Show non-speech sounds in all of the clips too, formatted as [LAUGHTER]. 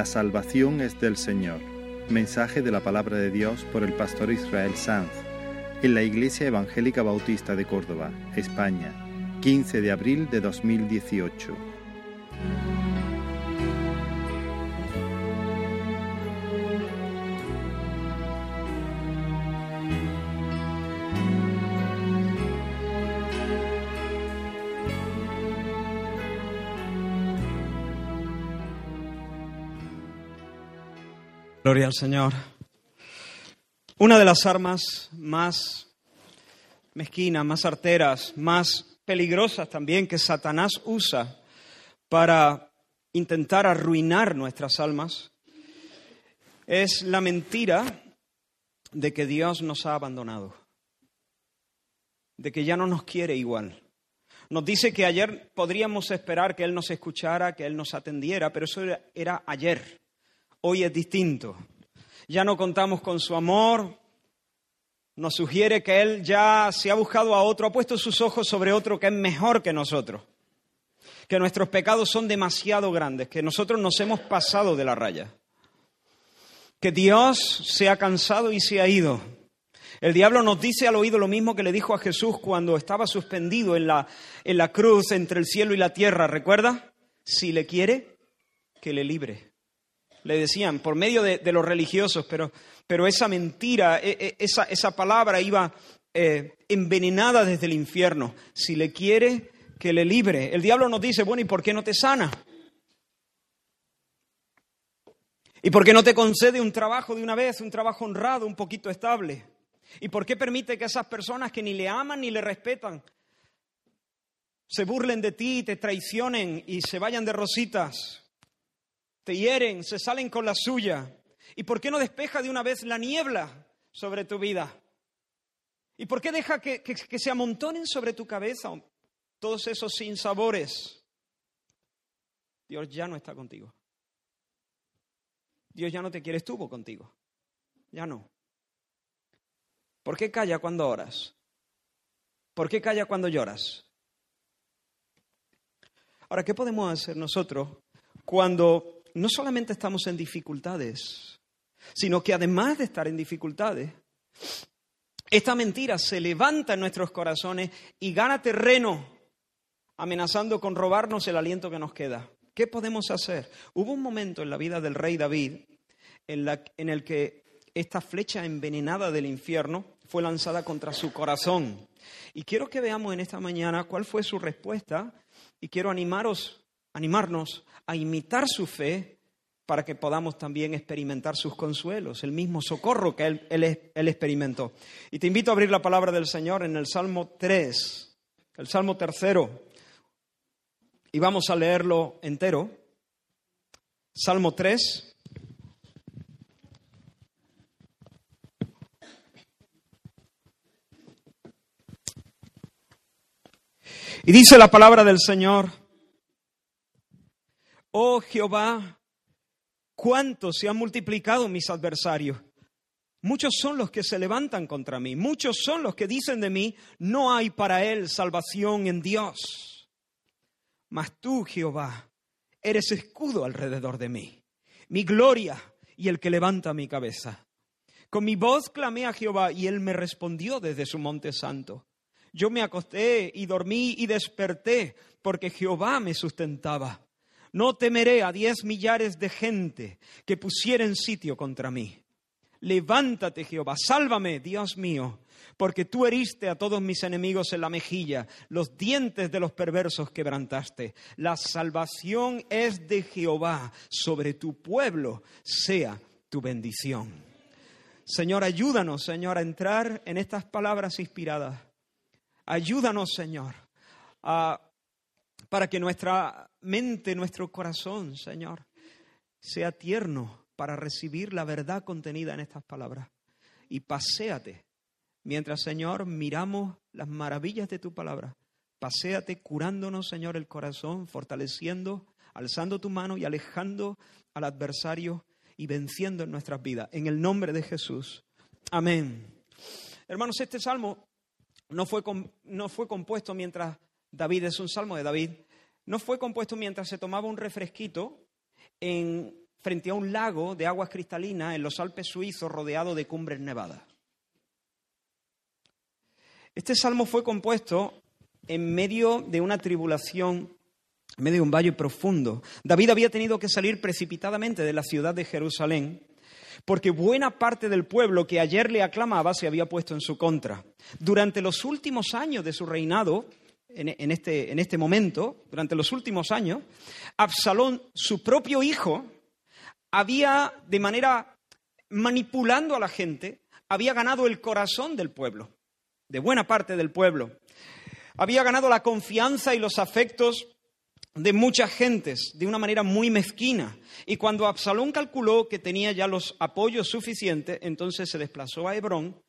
La salvación es del Señor. Mensaje de la palabra de Dios por el pastor Israel Sanz en la Iglesia Evangélica Bautista de Córdoba, España, 15 de abril de 2018. Gloria al Señor. Una de las armas más mezquinas, más arteras, más peligrosas también que Satanás usa para intentar arruinar nuestras almas es la mentira de que Dios nos ha abandonado, de que ya no nos quiere igual. Nos dice que ayer podríamos esperar que Él nos escuchara, que Él nos atendiera, pero eso era, ayer. Hoy es distinto. Ya no contamos con su amor. Nos sugiere que Él ya se ha buscado a otro, ha puesto sus ojos sobre otro que es mejor que nosotros. Que nuestros pecados son demasiado grandes, que nosotros nos hemos pasado de la raya. Que Dios se ha cansado y se ha ido. El diablo nos dice al oído lo mismo que le dijo a Jesús cuando estaba suspendido en la, en la cruz entre el cielo y la tierra. ¿Recuerda? Si le quiere, que le libre le decían, por medio de, los religiosos, pero, pero, esa mentira, e, e, esa, esa palabra iba eh, envenenada desde el infierno. Si le quiere, que le libre. El diablo nos dice, bueno, ¿y por qué no te sana? ¿Y por qué no te concede un trabajo de una vez, un trabajo honrado, un poquito estable? ¿Y por qué permite que esas personas que ni le aman ni le respetan se burlen de ti, te traicionen y se vayan de rositas? Te hieren, se salen con la suya. ¿Y por qué no despeja de una vez la niebla sobre tu vida? ¿Y por qué deja que, se amontonen sobre tu cabeza todos esos sinsabores? Dios ya no está contigo. Dios ya no te quiere, estuvo contigo. Ya no. ¿Por qué calla cuando oras? ¿Por qué calla cuando lloras? Ahora, ¿qué podemos hacer nosotros cuando no solamente estamos en dificultades, sino que además de estar en dificultades, esta mentira se levanta en nuestros corazones y gana terreno, amenazando con robarnos el aliento que nos queda. ¿Qué podemos hacer? Hubo un momento en la vida del rey David en, el que esta flecha envenenada del infierno fue lanzada contra su corazón. Y quiero que veamos en esta mañana cuál fue su respuesta y quiero animaros, animarnos a imitar su fe para que podamos también experimentar sus consuelos, el mismo socorro que él, él, experimentó. Y te invito a abrir la palabra del Señor en el Salmo 3, el Salmo tercero, y vamos a leerlo entero. Salmo 3. Y dice la palabra del Señor, Oh Jehová, cuánto se han multiplicado mis adversarios. Muchos son los que se levantan contra mí, muchos son los que dicen de mí, no hay para él salvación en Dios. Mas tú, Jehová, eres escudo alrededor de mí, mi gloria y el que levanta mi cabeza. Con mi voz clamé a Jehová y él me respondió desde su monte santo. Yo me acosté y dormí y desperté porque Jehová me sustentaba. No temeré a diez millares de gente que pusieren sitio contra mí. Levántate, Jehová, sálvame, Dios mío, porque tú heriste a todos mis enemigos en la mejilla, los dientes de los perversos quebrantaste. La salvación es de Jehová, sobre tu pueblo sea tu bendición. Señor, ayúdanos, Señor, a entrar en estas palabras inspiradas. Ayúdanos, Señor, a para que nuestra mente, nuestro corazón, Señor, sea tierno para recibir la verdad contenida en estas palabras. Y paséate, mientras, Señor, miramos las maravillas de tu palabra. Paséate curándonos, Señor, el corazón, fortaleciendo, alzando tu mano y alejando al adversario y venciendo en nuestras vidas. En el nombre de Jesús. Amén. Hermanos, este salmo no fue, no fue compuesto mientras David es un salmo de David. No fue compuesto mientras se tomaba un refresquito en, frente a un lago de aguas cristalinas en los Alpes suizos rodeado de cumbres nevadas. Este salmo fue compuesto en medio de una tribulación, en medio de un valle profundo. David había tenido que salir precipitadamente de la ciudad de Jerusalén porque buena parte del pueblo que ayer le aclamaba se había puesto en su contra. Durante los últimos años de su reinado, en, este, este momento, durante los últimos años, Absalón, su propio hijo, había, de manera manipulando a la gente, había ganado el corazón del pueblo, de buena parte del pueblo. Había ganado la confianza y los afectos de muchas gentes de una manera muy mezquina. Y cuando Absalón calculó que tenía ya los apoyos suficientes, entonces se desplazó a Hebrón,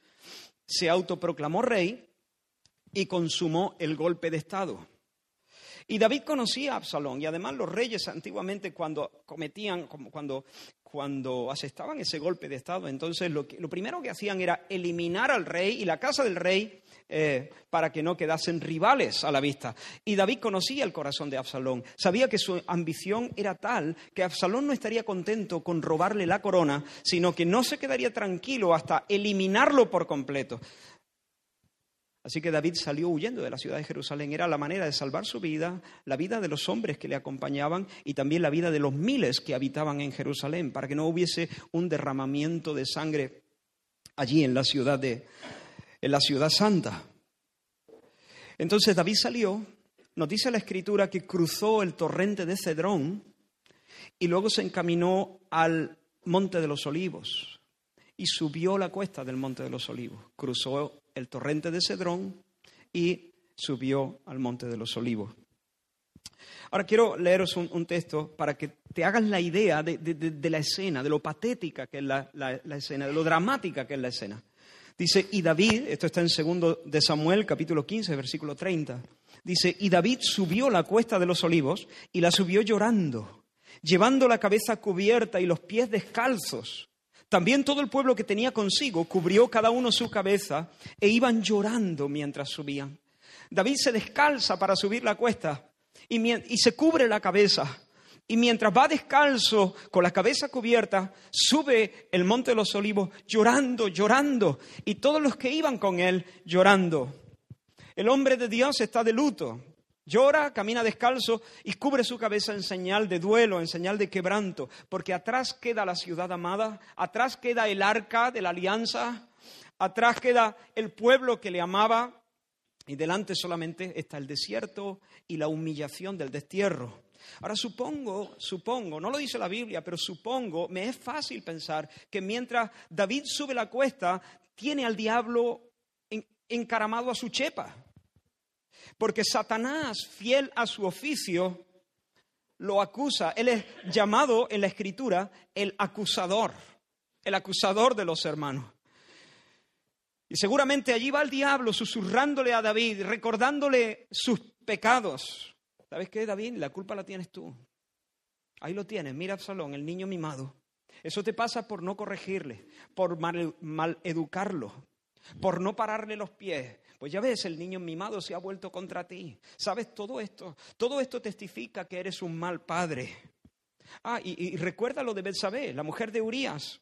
se autoproclamó rey y consumó el golpe de Estado. Y David conocía a Absalón y además los reyes antiguamente cuando cometían, cuando, cuando asestaban ese golpe de Estado, entonces lo, lo primero que hacían era eliminar al rey y la casa del rey eh, para que no quedasen rivales a la vista. Y David conocía el corazón de Absalón, sabía que su ambición era tal que Absalón no estaría contento con robarle la corona, sino que no se quedaría tranquilo hasta eliminarlo por completo. Así que David salió huyendo de la ciudad de Jerusalén. Era la manera de salvar su vida, la vida de los hombres que le acompañaban y también la vida de los miles que habitaban en Jerusalén, para que no hubiese un derramamiento de sangre allí en la ciudad de, en la ciudad santa. Entonces David salió, nos dice la escritura que cruzó el torrente de Cedrón y luego se encaminó al monte de los olivos y subió la cuesta del monte de los olivos. Cruzó el torrente de Cedrón y subió al monte de los olivos. Ahora quiero leeros un, texto para que te hagas la idea de, la escena, de lo patética que es la escena, de lo dramática que es la escena. Dice, y David, esto está en segundo de Samuel, capítulo 15, versículo 30. Dice, y David subió la cuesta de los olivos y la subió llorando, llevando la cabeza cubierta y los pies descalzos. También todo el pueblo que tenía consigo cubrió cada uno su cabeza e iban llorando mientras subían. David se descalza para subir la cuesta y, se cubre la cabeza y mientras va descalzo, con la cabeza cubierta, sube el monte de los olivos llorando, llorando, y todos los que iban con él llorando. El hombre de Dios está de luto, llora, camina descalzo y cubre su cabeza en señal de duelo, en señal de quebranto, porque atrás queda la ciudad amada, atrás queda el arca de la alianza, atrás queda el pueblo que le amaba, y delante solamente está el desierto y la humillación del destierro. Ahora supongo, supongo, no lo dice la Biblia, pero supongo, me es fácil pensar que mientras David sube la cuesta, tiene al diablo encaramado a su chepa. Porque Satanás, fiel a su oficio, lo acusa. Él es llamado en la escritura el acusador, el acusador de los hermanos. Y seguramente allí va el diablo susurrándole a David, recordándole sus pecados. ¿Sabes qué, David? La culpa la tienes tú. Ahí lo tienes, mira Absalón, el niño mimado. Eso te pasa por no corregirle, por mal, educarlo, por no pararle los pies. Pues ya ves, el niño mimado se ha vuelto contra ti. ¿Sabes todo esto? Todo esto testifica que eres un mal padre. Ah, y, recuerda lo de Betsabé, la mujer de Urías.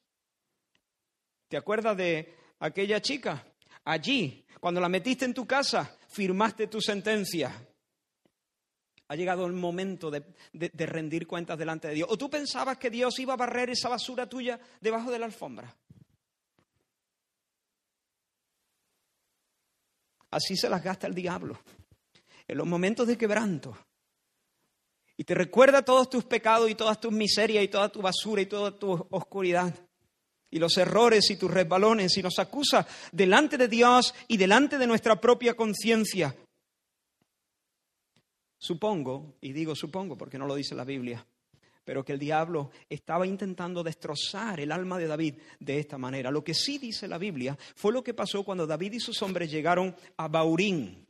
¿Te acuerdas de aquella chica? Allí, cuando la metiste en tu casa, firmaste tu sentencia. Ha llegado el momento de, rendir cuentas delante de Dios. ¿O tú pensabas que Dios iba a barrer esa basura tuya debajo de la alfombra? Así se las gasta el diablo. En los momentos de quebranto. Y te recuerda todos tus pecados y todas tus miserias y toda tu basura y toda tu oscuridad. Y los errores y tus resbalones. Y nos acusa delante de Dios y delante de nuestra propia conciencia. Supongo, y digo supongo porque no lo dice la Biblia, pero que el diablo estaba intentando destrozar el alma de David de esta manera. Lo que sí dice la Biblia fue lo que pasó cuando David y sus hombres llegaron a Baurín.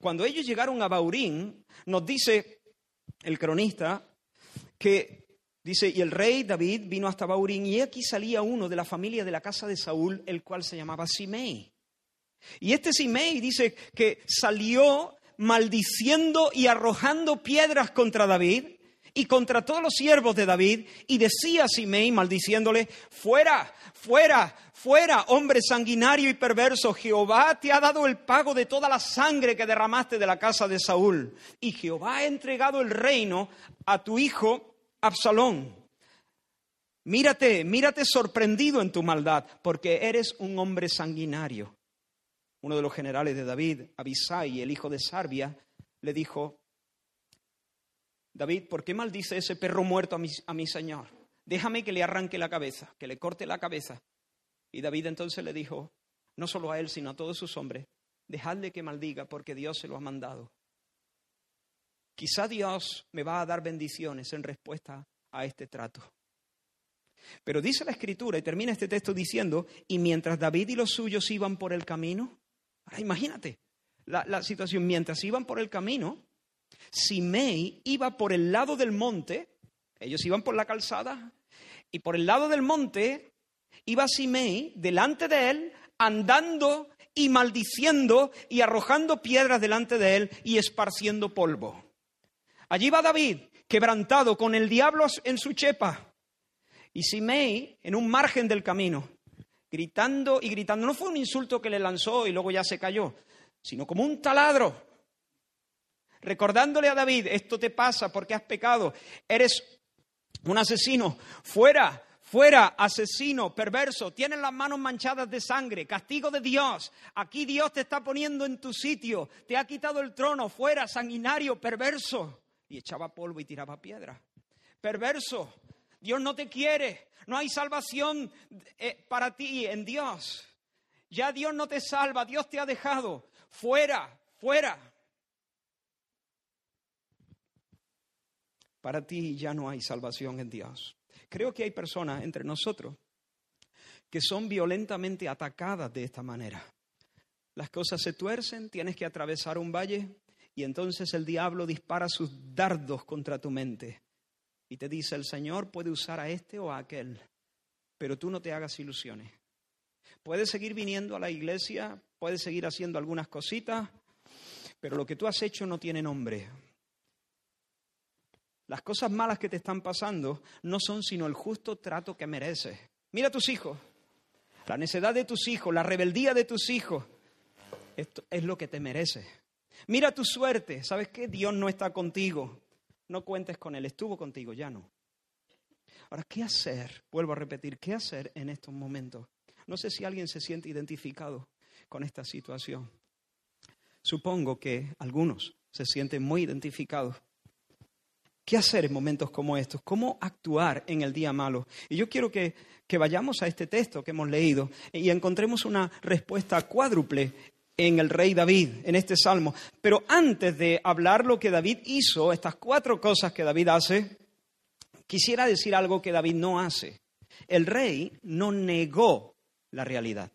Cuando ellos llegaron a Baurín, nos dice el cronista que dice, y el rey David vino hasta Baurín y aquí salía uno de la familia de la casa de Saúl, el cual se llamaba Simei. Y este Simei dice que salió maldiciendo y arrojando piedras contra David y contra todos los siervos de David, y decía a Simei, maldiciéndole, fuera, fuera, fuera, hombre sanguinario y perverso, Jehová te ha dado el pago de toda la sangre que derramaste de la casa de Saúl, y Jehová ha entregado el reino a tu hijo Absalón. Mírate, mírate sorprendido en tu maldad, porque eres un hombre sanguinario. Uno de los generales de David, Abisai, el hijo de Sarbia, le dijo, David, ¿por qué maldice ese perro muerto a mi, señor? Déjame que le arranque la cabeza, que le corte la cabeza. Y David entonces le dijo, no solo a él, sino a todos sus hombres, dejadle que maldiga porque Dios se lo ha mandado. Quizá Dios me va a dar bendiciones en respuesta a este trato. Pero dice la escritura, y termina este texto diciendo, y mientras David y los suyos iban por el camino, ahora imagínate la, la situación, mientras iban por el camino, Simei iba por el lado del monte, ellos iban por la calzada, y por el lado del monte iba Simei delante de él, andando y maldiciendo y arrojando piedras delante de él y esparciendo polvo. Allí va David, quebrantado, con el diablo en su chepa, y Simei en un margen del camino, gritando y gritando. No fue un insulto que le lanzó y luego ya se cayó, sino como un taladro recordándole a David, esto te pasa porque has pecado, eres un asesino, fuera, fuera, asesino, perverso, tienes las manos manchadas de sangre, castigo de Dios, aquí Dios te está poniendo en tu sitio, te ha quitado el trono, fuera, sanguinario, perverso. Y echaba polvo y tiraba piedra. Perverso, Dios no te quiere, no hay salvación eh, para ti en Dios. Ya Dios no te salva, Dios te ha dejado. Fuera, fuera. Para ti ya no hay salvación en Dios. Creo que hay personas entre nosotros que son violentamente atacadas de esta manera. Las cosas se tuercen, tienes que atravesar un valle y entonces el diablo dispara sus dardos contra tu mente y te dice, el Señor puede usar a este o a aquel, pero tú no te hagas ilusiones. Puedes seguir viniendo a la iglesia, puedes seguir haciendo algunas cositas, pero lo que tú has hecho no tiene nombre. Las cosas malas que te están pasando no son sino el justo trato que mereces. Mira a tus hijos, la necedad de tus hijos, la rebeldía de tus hijos. Esto es lo que te mereces. Mira tu suerte. ¿Sabes qué? Dios no está contigo. No cuentes con Él. Estuvo contigo, ya no. Ahora, ¿qué hacer? Vuelvo a repetir, ¿qué hacer en estos momentos? No sé si alguien se siente identificado con esta situación. Supongo que algunos se sienten muy identificados ¿Qué hacer en momentos como estos? ¿Cómo actuar en el día malo? Y yo quiero que, vayamos a este texto que hemos leído y encontremos una respuesta cuádruple en el rey David, en este salmo. Pero antes de hablar lo que David hizo, estas cuatro cosas que David hace, quisiera decir algo que David no hace. El rey no negó la realidad.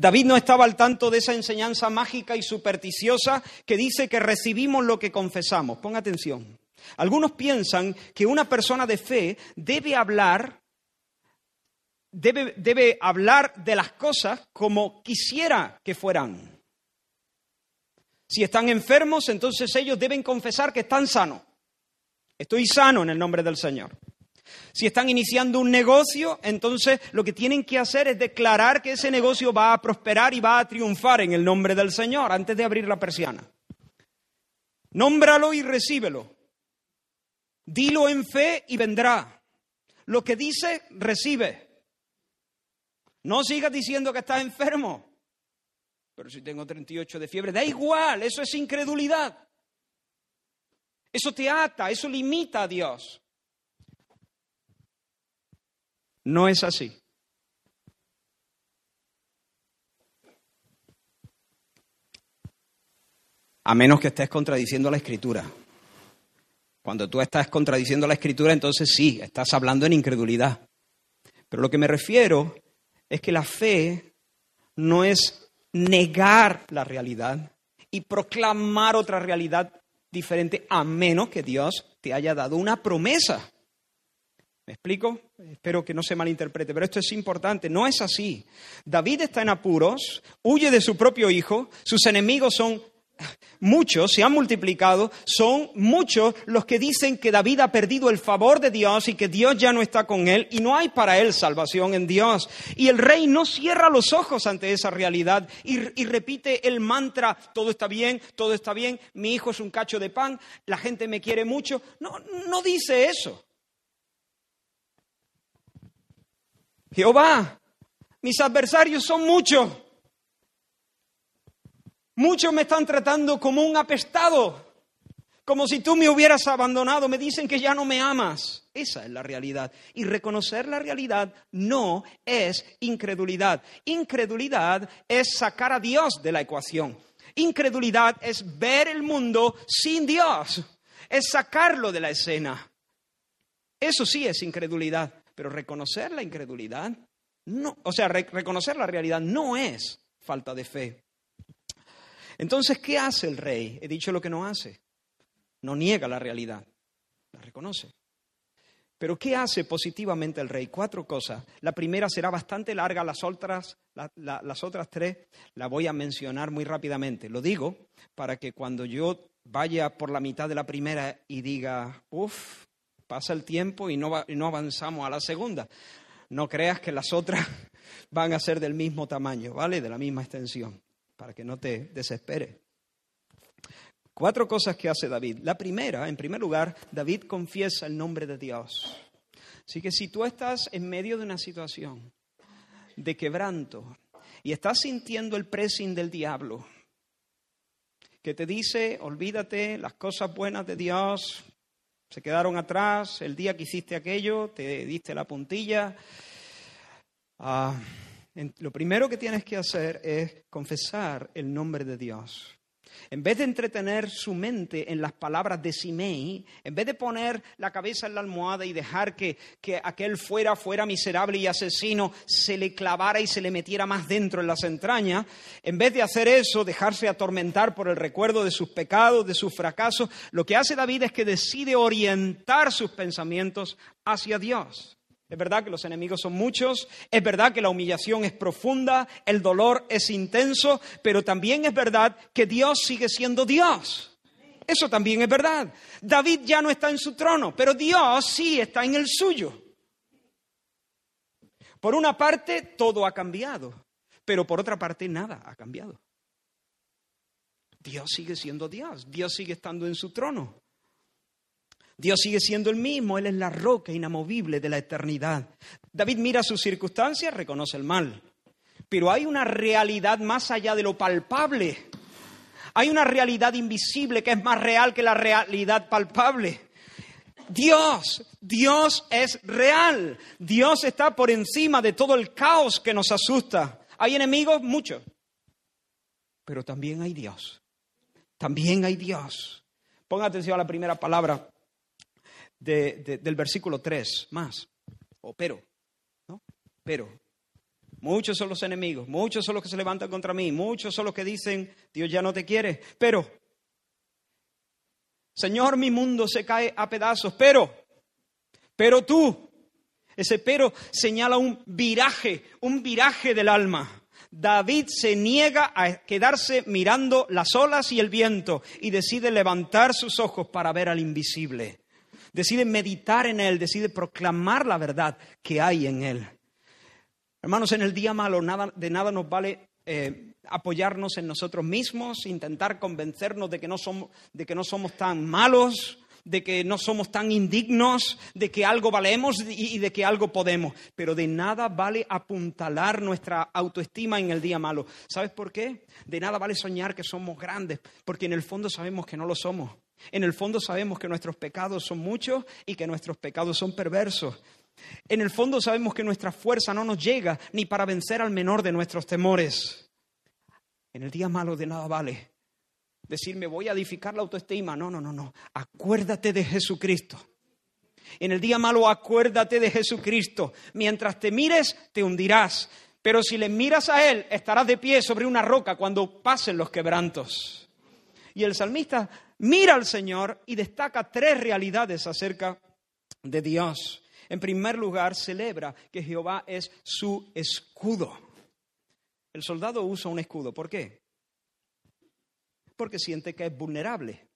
David no estaba al tanto de esa enseñanza mágica y supersticiosa que dice que recibimos lo que confesamos. Ponga atención. Algunos piensan que una persona de fe debe hablar, debe, debe hablar de las cosas como quisiera que fueran. Si están enfermos, entonces ellos deben confesar que están sanos. Estoy sano en el nombre del Señor. Si están iniciando un negocio, entonces lo que tienen que hacer es declarar que ese negocio va a prosperar y va a triunfar en el nombre del Señor antes de abrir la persiana. Nómbralo y recíbelo. Dilo en fe y vendrá. Lo que dice, recibe. No sigas diciendo que estás enfermo. Pero si tengo 38 de fiebre, da igual, eso es incredulidad. Eso te ata, eso limita a Dios. No es así. A menos que estés contradiciendo la escritura. Cuando tú estás contradiciendo la escritura, entonces sí, estás hablando en incredulidad. Pero lo que me refiero es que la fe no es negar la realidad y proclamar otra realidad diferente a menos que Dios te haya dado una promesa. ¿Me explico? Espero que no se malinterprete, pero esto es importante. No es así. David está en apuros, huye de su propio hijo, sus enemigos son muchos, se han multiplicado, son muchos los que dicen que David ha perdido el favor de Dios y que Dios ya no está con él y no hay para él salvación en Dios. Y el rey no cierra los ojos ante esa realidad y, y repite el mantra, todo está bien, todo está bien, mi hijo es un cacho de pan, la gente me quiere mucho. No, no dice eso. Jehová, mis adversarios son muchos. Muchos me están tratando como un apestado, como si tú me hubieras abandonado. Me dicen que ya no me amas. Esa es la realidad. Y reconocer la realidad no es incredulidad. Incredulidad es sacar a Dios de la ecuación. Incredulidad es ver el mundo sin Dios. Es sacarlo de la escena. Eso sí es incredulidad. Pero reconocer la incredulidad, no, o sea, reconocer la realidad no es falta de fe. Entonces, ¿qué hace el rey? He dicho lo que no hace. No niega la realidad, la reconoce. Pero ¿qué hace positivamente el rey? Cuatro cosas. La primera será bastante larga, las otras, las otras tres las voy a mencionar muy rápidamente. Lo digo para que cuando yo vaya por la mitad de la primera y diga, uff, pasa el tiempo y no, avanzamos a la segunda. No creas que las otras [LAUGHS] van a ser del mismo tamaño, ¿vale? De la misma extensión para que no te desesperes. Cuatro cosas que hace David. La primera, en primer lugar, David confiesa el nombre de Dios. Así que si tú estás en medio de una situación de quebranto y estás sintiendo el pressing del diablo, que te dice, olvídate, las cosas buenas de Dios se quedaron atrás, el día que hiciste aquello, te diste la puntilla. Ah, lo primero que tienes que hacer es confesar el nombre de Dios. En vez de entretener su mente en las palabras de Simei, en vez de poner la cabeza en la almohada y dejar que, que, aquel fuera, fuera miserable y asesino, se le clavara y se le metiera más dentro en las entrañas, en vez de hacer eso, dejarse atormentar por el recuerdo de sus pecados, de sus fracasos, lo que hace David es que decide orientar sus pensamientos hacia Dios. Es verdad que los enemigos son muchos, es verdad que la humillación es profunda, el dolor es intenso, pero también es verdad que Dios sigue siendo Dios. Eso también es verdad. David ya no está en su trono, pero Dios sí está en el suyo. Por una parte, todo ha cambiado, pero por otra parte, nada ha cambiado. Dios sigue siendo Dios, Dios sigue estando en su trono. Dios sigue siendo el mismo, Él es la roca inamovible de la eternidad. David mira sus circunstancias, reconoce el mal, pero hay una realidad más allá de lo palpable. Hay una realidad invisible que es más real que la realidad palpable. Dios, Dios es real. Dios está por encima de todo el caos que nos asusta. Hay enemigos, muchos, pero también hay Dios. También hay Dios. Ponga atención a la primera palabra del versículo 3, más, o pero, ¿no? Pero. Muchos son los enemigos, muchos son los que se levantan contra mí, muchos son los que dicen, Dios ya no te quiere, pero, Señor, mi mundo se cae a pedazos, pero, pero tú, ese pero señala un viraje, un viraje del alma. David se niega a quedarse mirando las olas y el viento y decide levantar sus ojos para ver al invisible decide meditar en Él, decide proclamar la verdad que hay en Él. Hermanos, en el día malo nada, de nada nos vale eh, apoyarnos en nosotros mismos, intentar convencernos de que, no somos, de que no somos tan malos, de que no somos tan indignos, de que algo valemos y, y de que algo podemos. Pero de nada vale apuntalar nuestra autoestima en el día malo. ¿Sabes por qué? De nada vale soñar que somos grandes, porque en el fondo sabemos que no lo somos. En el fondo sabemos que nuestros pecados son muchos y que nuestros pecados son perversos. En el fondo sabemos que nuestra fuerza no nos llega ni para vencer al menor de nuestros temores. En el día malo de nada vale decirme voy a edificar la autoestima. No, no, no, no. Acuérdate de Jesucristo. En el día malo acuérdate de Jesucristo. Mientras te mires, te hundirás. Pero si le miras a Él, estarás de pie sobre una roca cuando pasen los quebrantos. Y el salmista mira al Señor y destaca tres realidades acerca de Dios. En primer lugar, celebra que Jehová es su escudo. El soldado usa un escudo. ¿Por qué? porque siente que es vulnerable.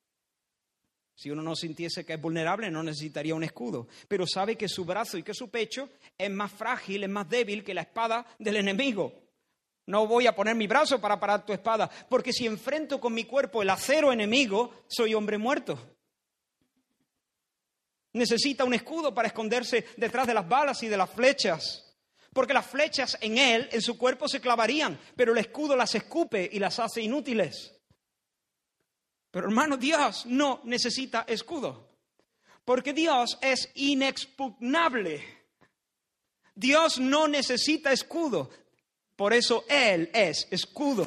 Si uno no sintiese que es vulnerable, no necesitaría un escudo, pero sabe que su brazo y que su pecho es más frágil, es más débil que la espada del enemigo. No voy a poner mi brazo para parar tu espada, porque si enfrento con mi cuerpo el acero enemigo, soy hombre muerto. Necesita un escudo para esconderse detrás de las balas y de las flechas, porque las flechas en él, en su cuerpo, se clavarían, pero el escudo las escupe y las hace inútiles. Pero hermano, Dios no necesita escudo, porque Dios es inexpugnable. Dios no necesita escudo, por eso Él es escudo.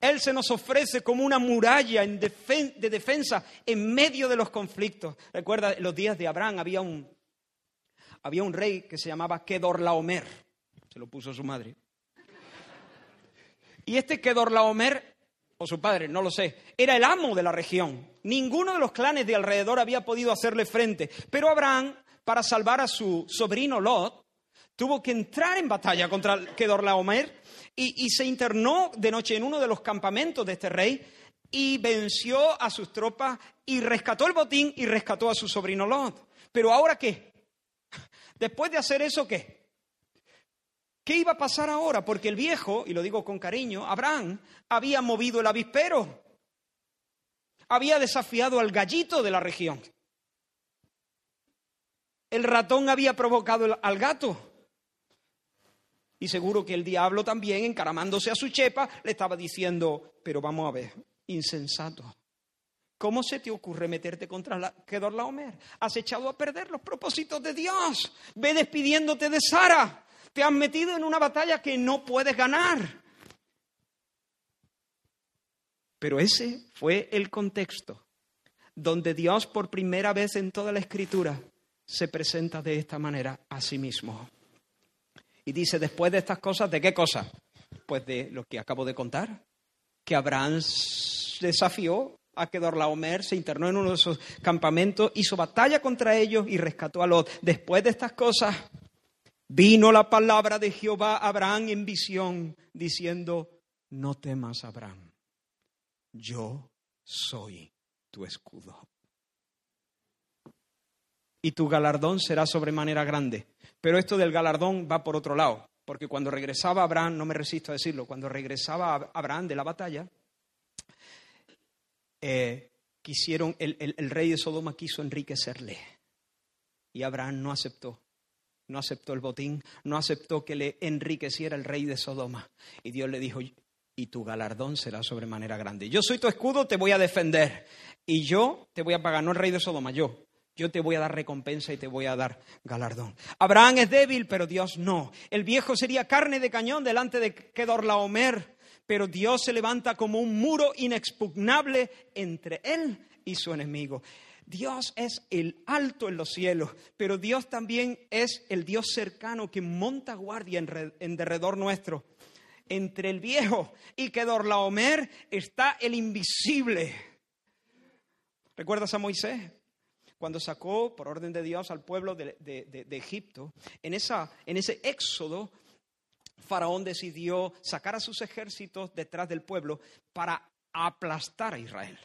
Él se nos ofrece como una muralla de defensa en medio de los conflictos. Recuerda, en los días de Abraham había un, había un rey que se llamaba Kedorlaomer, se lo puso su madre. Y este Kedorlaomer o su padre, no lo sé, era el amo de la región. Ninguno de los clanes de alrededor había podido hacerle frente. Pero Abraham, para salvar a su sobrino Lot, tuvo que entrar en batalla contra Kedorlaomer y, y se internó de noche en uno de los campamentos de este rey y venció a sus tropas y rescató el botín y rescató a su sobrino Lot. Pero ahora qué? Después de hacer eso, ¿qué? ¿Qué iba a pasar ahora? Porque el viejo, y lo digo con cariño, Abraham había movido el avispero, había desafiado al gallito de la región. El ratón había provocado al gato. Y seguro que el diablo también, encaramándose a su chepa, le estaba diciendo, pero vamos a ver, insensato. ¿Cómo se te ocurre meterte contra la Kedorlaomer? Has echado a perder los propósitos de Dios. Ve despidiéndote de Sara. Te has metido en una batalla que no puedes ganar. Pero ese fue el contexto donde Dios por primera vez en toda la escritura se presenta de esta manera a sí mismo. Y dice, después de estas cosas, ¿de qué cosa? Pues de lo que acabo de contar, que Abraham desafió a Kedorlaomer, se internó en uno de esos campamentos, hizo batalla contra ellos y rescató a Lot. Después de estas cosas, Vino la palabra de Jehová a Abraham en visión, diciendo, no temas, Abraham, yo soy tu escudo. Y tu galardón será sobremanera grande. Pero esto del galardón va por otro lado, porque cuando regresaba Abraham, no me resisto a decirlo, cuando regresaba Abraham de la batalla, eh, quisieron, el, el rey de Sodoma quiso enriquecerle. Y Abraham no aceptó no aceptó el botín, no aceptó que le enriqueciera el rey de Sodoma. Y Dios le dijo, y tu galardón será sobremanera grande. Yo soy tu escudo, te voy a defender. Y yo te voy a pagar, no el rey de Sodoma, yo. Yo te voy a dar recompensa y te voy a dar galardón. Abraham es débil, pero Dios no. El viejo sería carne de cañón delante de Kedorlaomer, pero Dios se levanta como un muro inexpugnable entre él y su enemigo. Dios es el alto en los cielos, pero Dios también es el Dios cercano que monta guardia en, derredor nuestro. Entre el viejo y Kedorlaomer está el invisible. ¿Recuerdas a Moisés? Cuando sacó, por orden de Dios, al pueblo de, Egipto, en, esa, en ese éxodo, Faraón decidió sacar a sus ejércitos detrás del pueblo para aplastar a Israel.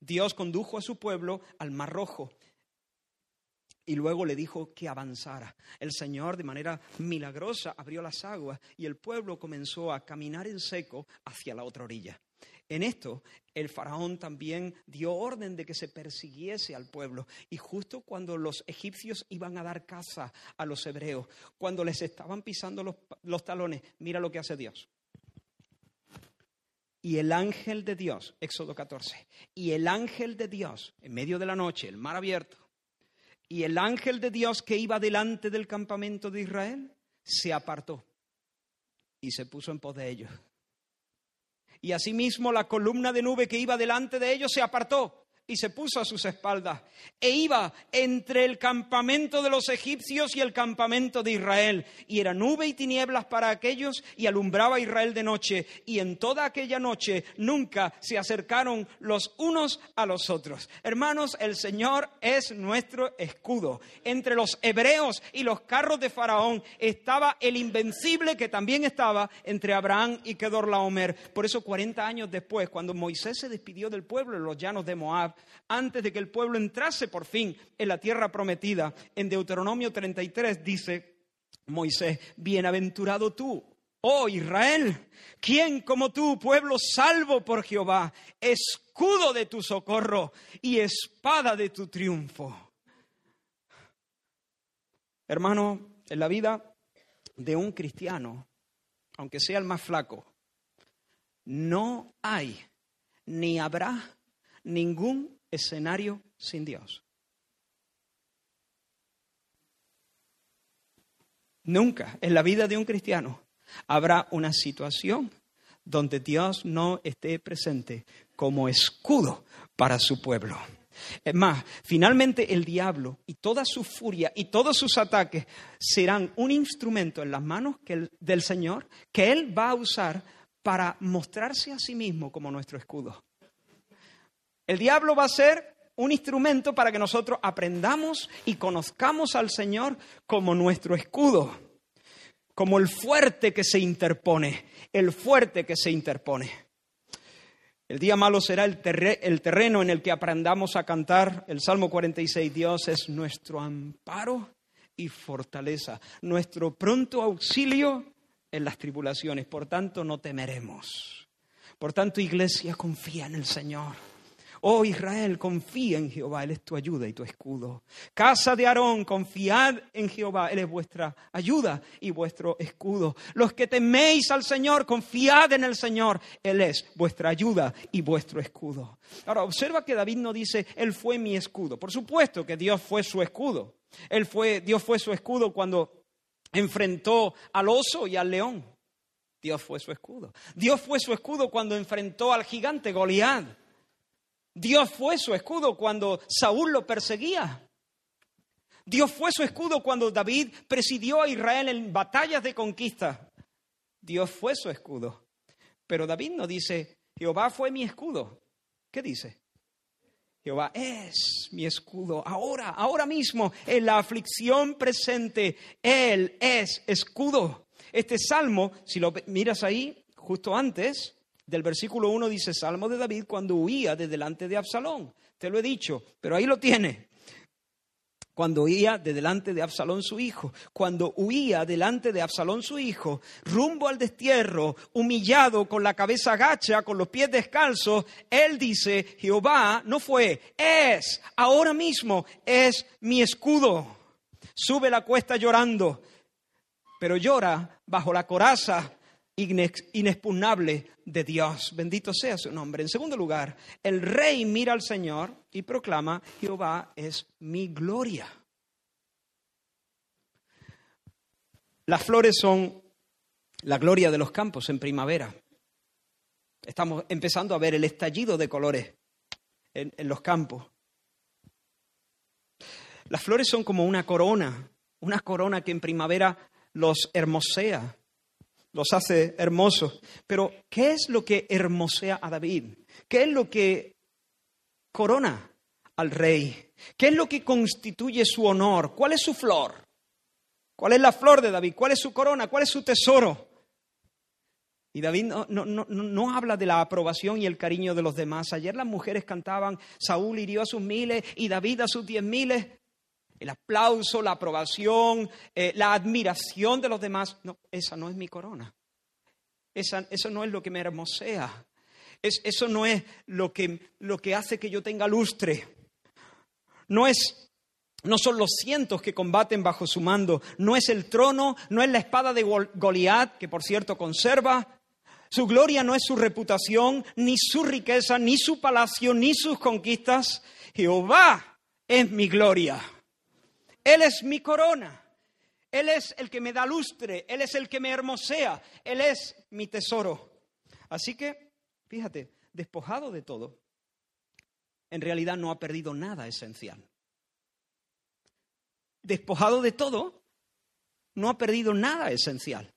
Dios condujo a su pueblo al Mar Rojo y luego le dijo que avanzara. El Señor de manera milagrosa abrió las aguas y el pueblo comenzó a caminar en seco hacia la otra orilla. En esto, el faraón también dio orden de que se persiguiese al pueblo. Y justo cuando los egipcios iban a dar caza a los hebreos, cuando les estaban pisando los, los talones, mira lo que hace Dios. Y el ángel de Dios, Éxodo 14, y el ángel de Dios, en medio de la noche, el mar abierto, y el ángel de Dios que iba delante del campamento de Israel, se apartó y se puso en pos de ellos. Y asimismo la columna de nube que iba delante de ellos se apartó y se puso a sus espaldas e iba entre el campamento de los egipcios y el campamento de Israel. Y era nube y tinieblas para aquellos y alumbraba a Israel de noche. Y en toda aquella noche nunca se acercaron los unos a los otros. Hermanos, el Señor es nuestro escudo. Entre los hebreos y los carros de Faraón estaba el invencible que también estaba entre Abraham y Kedorlaomer. Por eso 40 años después, cuando Moisés se despidió del pueblo en los llanos de Moab, antes de que el pueblo entrase por fin en la tierra prometida. En Deuteronomio 33 dice Moisés, bienaventurado tú, oh Israel, ¿quién como tú, pueblo salvo por Jehová, escudo de tu socorro y espada de tu triunfo? Hermano, en la vida de un cristiano, aunque sea el más flaco, no hay ni habrá ningún escenario sin Dios. Nunca en la vida de un cristiano habrá una situación donde Dios no esté presente como escudo para su pueblo. Es más, finalmente el diablo y toda su furia y todos sus ataques serán un instrumento en las manos del Señor que Él va a usar para mostrarse a sí mismo como nuestro escudo. El diablo va a ser un instrumento para que nosotros aprendamos y conozcamos al Señor como nuestro escudo, como el fuerte que se interpone, el fuerte que se interpone. El día malo será el, terreno en el que aprendamos a cantar el Salmo 46. Dios es nuestro amparo y fortaleza, nuestro pronto auxilio en las tribulaciones. Por tanto, no temeremos. Por tanto, iglesia, confía en el Señor. Oh Israel, confía en Jehová, Él es tu ayuda y tu escudo. Casa de Aarón, confiad en Jehová, Él es vuestra ayuda y vuestro escudo. Los que teméis al Señor, confiad en el Señor, Él es vuestra ayuda y vuestro escudo. Ahora, observa que David no dice, Él fue mi escudo. Por supuesto que Dios fue su escudo. Él fue, Dios fue su escudo cuando enfrentó al oso y al león. Dios fue su escudo. Dios fue su escudo cuando enfrentó al gigante Goliat. Dios fue su escudo cuando Saúl lo perseguía. Dios fue su escudo cuando David presidió a Israel en batallas de conquista. Dios fue su escudo. Pero David no dice, Jehová fue mi escudo. ¿Qué dice? Jehová es mi escudo. Ahora, ahora mismo, en la aflicción presente, Él es escudo. Este salmo, si lo miras ahí, justo antes, del versículo 1 dice Salmo de David cuando huía de delante de Absalón. Te lo he dicho, pero ahí lo tiene. Cuando huía de delante de Absalón su hijo, cuando huía delante de Absalón su hijo, rumbo al destierro, humillado, con la cabeza agacha, con los pies descalzos, él dice, Jehová no fue, es, ahora mismo es mi escudo. Sube la cuesta llorando, pero llora bajo la coraza inexpugnable de Dios. Bendito sea su nombre. En segundo lugar, el rey mira al Señor y proclama, Jehová es mi gloria. Las flores son la gloria de los campos en primavera. Estamos empezando a ver el estallido de colores en, en los campos. Las flores son como una corona, una corona que en primavera los hermosea, los hace hermosos. Pero, ¿qué es lo que hermosea a David? ¿Qué es lo que corona al rey? ¿Qué es lo que constituye su honor? ¿Cuál es su flor? ¿Cuál es la flor de David? ¿Cuál es su corona? ¿Cuál es su tesoro? Y David no, no, no, no, habla de la aprobación y el cariño de los demás. Ayer las mujeres cantaban, Saúl hirió a sus miles y David a sus diez miles. El aplauso, la aprobación, eh, la admiración de los demás. No, esa no es mi corona. Esa, eso no es lo que me hermosea. Es, eso no es lo que, lo que hace que yo tenga lustre. No es no son los cientos que combaten bajo su mando, no es el trono, no es la espada de Goliat, que por cierto conserva. Su gloria no es su reputación, ni su riqueza, ni su palacio, ni sus conquistas. Jehová es mi gloria. Él es mi corona. Él es el que me da lustre. Él es el que me hermosea. Él es mi tesoro. Así que, fíjate, despojado de todo, en realidad no ha perdido nada esencial. Despojado de todo, no ha perdido nada esencial.